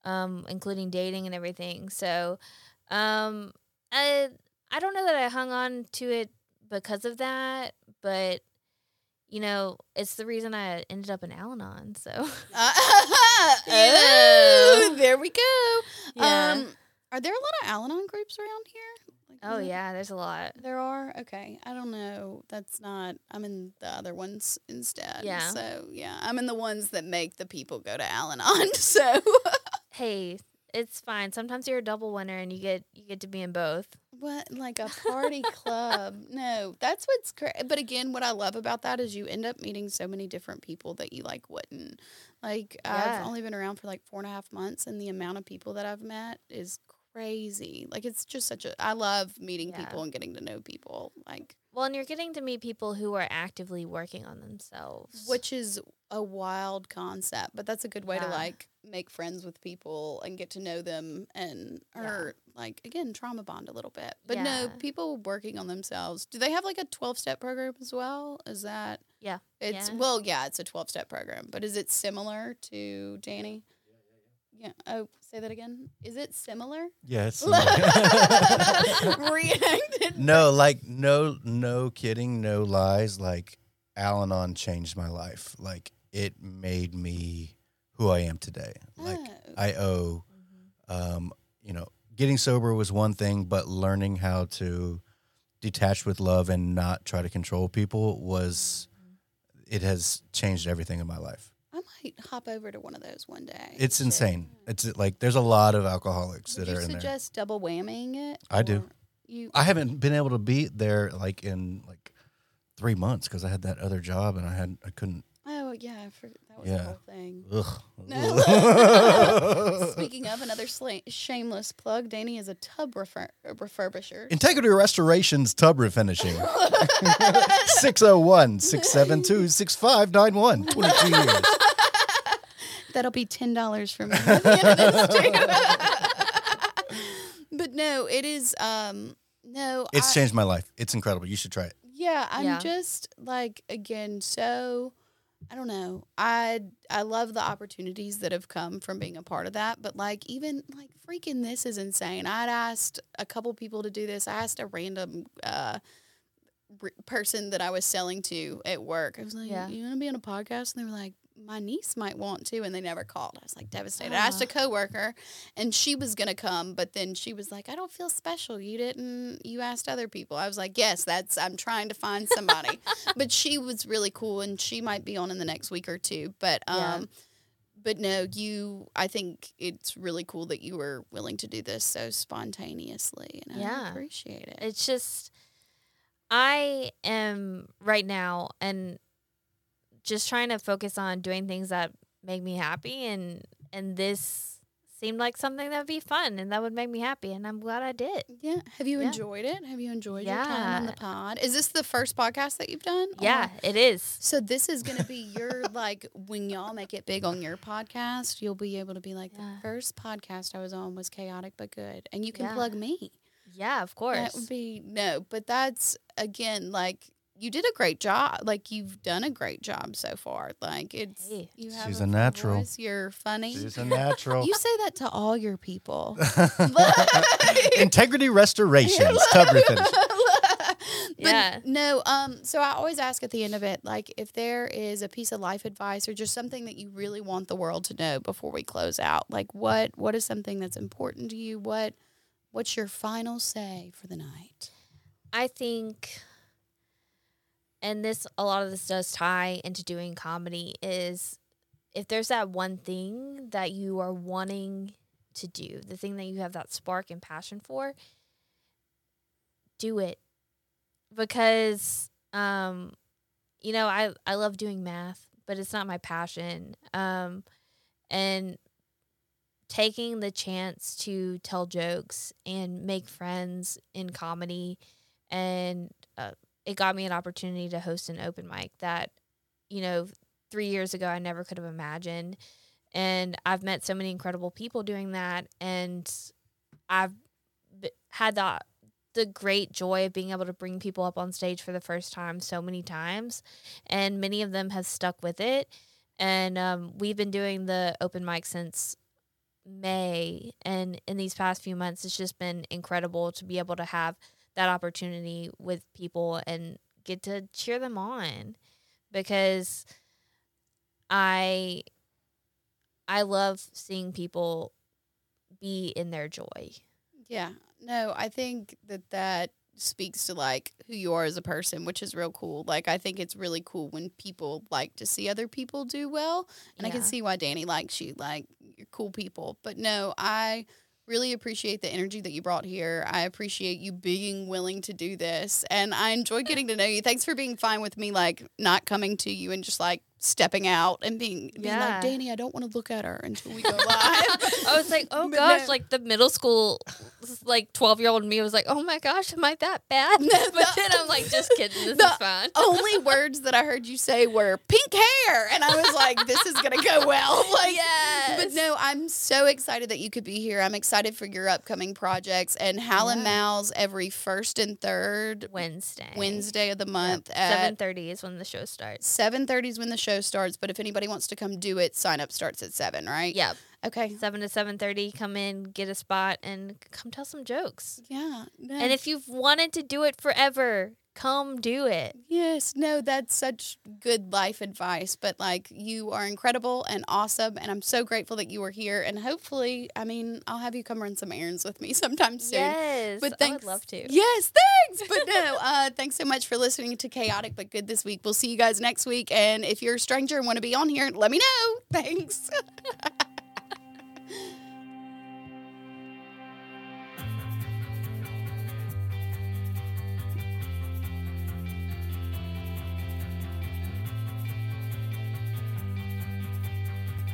um, including dating and everything. So, um, I I don't know that I hung on to it because of that, but you know, it's the reason I ended up in Al-Anon. So, oh, there we go. yeah. Um, are there a lot of Al-Anon groups around here? Like, oh yeah, there's a lot. There are? Okay. I don't know. That's not I'm in the other ones instead. Yeah. So yeah. I'm in the ones that make the people go to Al Anon. So Hey, it's fine. Sometimes you're a double winner and you get you get to be in both. what like a party club. No, that's what's great. But again, what I love about that is you end up meeting so many different people that you like wouldn't. Like Yeah. I've only been around for like four and a half months and the amount of people that I've met is crazy. Like it's just such a I love meeting Yeah. people and getting to know people. Like Well, and you're getting to meet people who are actively working on themselves. which is a wild concept but that's a good way to like make friends with people and get to know them and Yeah. or like again trauma bond a little bit but Yeah. no people working on themselves do they have like a 12 step program as well is that Yeah. it's Yeah. well yeah it's a 12 step program but is it similar to danny yeah oh say that again is it similar Yes. reacted no, like no, no kidding, no lies. Like Al-Anon changed my life. Like it made me who I am today. Ah, like Oh. I owe, mm-hmm. um, you know, getting sober was one thing, but learning how to detach with love and not try to control people was, mm-hmm. it has changed everything in my life. i might hop over to one of those one day It's insane. It's like there's a lot of alcoholics Would that are in there. You suggest double whamming it? I do. You I haven't been able to be there like in like three months because I had that other job and I had I couldn't. Yeah, I forgot that was the Yeah. whole thing. Ugh. Speaking of another sla- shameless plug, Danny is a tub refer- refurbisher. Integrity Restoration's tub refinishing. 601 672 6591. 22 years. That'll be ten dollars for me. at the end of this, too. but no, it is. Um, no, It's I- changed my life. It's incredible. You should try it. Yeah, I'm Yeah. just like again so I don't know. I I love the opportunities that have come from being a part of that, but like even like freaking this is insane. I'd asked a couple people to do this. I asked a random uh r- person that I was selling to at work. I was like, Yeah. "You want to be on a podcast?" And they were like, "My niece might want to," and they never called. I was like devastated. I asked a Aw. coworker, and she was gonna come, but then she was like, "I don't feel special. You didn't. You asked other people." I was like, "Yes, that's. I'm trying to find somebody." but she was really cool, and she might be on in the next week or two. But Yeah. um, but no, you. I think it's really cool that you were willing to do this so spontaneously, and I Yeah. appreciate it. It's just I am right now and just trying to focus on doing things that make me happy and and this seemed like something that would be fun and that would make me happy, and I'm glad I did. Yeah. Have you Yeah. enjoyed it? Have you enjoyed your time on the pod? Is this the first podcast that you've done? Oh yeah, Or- it is. So this is gonna be your like when y'all make it big on your podcast, you'll be able to be like the first podcast I was on was chaotic but good, and you can Yeah. plug me. Yeah, of course. That would be no, but that's again like you did a great job. Like you've done a great job so far. Like it's Hey. you have She's a a natural. voice, You're funny. She's a natural. You say that to all your people. Integrity Restorations, cover but Yeah. no, um, so I always ask at the end of it, like if there is a piece of life advice or just something that you really want the world to know before we close out, like what what is something that's important to you? What what's your final say for the night? I think, and this a lot of this does tie into doing comedy is if there's that one thing that you are wanting to do, the thing that you have that spark and passion for, do it because um you know I I love doing math, but it's not my passion. Um and taking the chance to tell jokes and make friends in comedy and uh, it got me an opportunity to host an open mic that you know 3 years ago I never could have imagined. And I've met so many incredible people doing that. And I've had the the great joy of being able to bring people up on stage for the first time so many times. And many of them have stuck with it. And um, we've been doing the open mic since May. And in these past few months it's just been incredible to be able to have that opportunity with people and get to cheer them on because I I love seeing people be in their joy. Yeah. No, I think that that speaks to like who you are as a person, which is real cool. Like I think it's really cool when people like to see other people do well, and I can see why Danny likes you. Like you're cool people. But no, I really appreciate the energy that you brought here. I appreciate you being willing to do this, and I enjoyed getting to know you. Thanks for being fine with me like not coming to you and just like stepping out and being being Yeah. like Danny, I don't want to look at her until we go live. I was like, oh gosh, like the middle school, like 12 year old me was like, oh my gosh, am I that bad? but then I'm like, just kidding, this the is fine. only words that I heard you say were pink hair, and I was like, "This is gonna go well." Like, yes. but no, I'm so excited that you could be here. I'm excited for your upcoming projects and Hal and Yeah. Mal's every first and third Wednesday. Wednesday of the month at 7.30 is when the show starts. seven thirty is when the show starts. But if anybody wants to come do it, sign up starts at seven, right? Yep. Okay. 7 to 7.30, come in, get a spot, and come tell some jokes. Yeah. No. And if you've wanted to do it forever, come do it. Yes, no, that's such good life advice. But like, you are incredible and awesome, and I'm so grateful that you were here. And hopefully, I mean, I'll have you come run some errands with me sometime soon. Yes. But I thanks. would love to. Yes, thanks. But no, uh, thanks so much for listening to Chaotic But Good this week. We'll see you guys next week. And if you're a stranger and want to be on here, let me know. Thanks.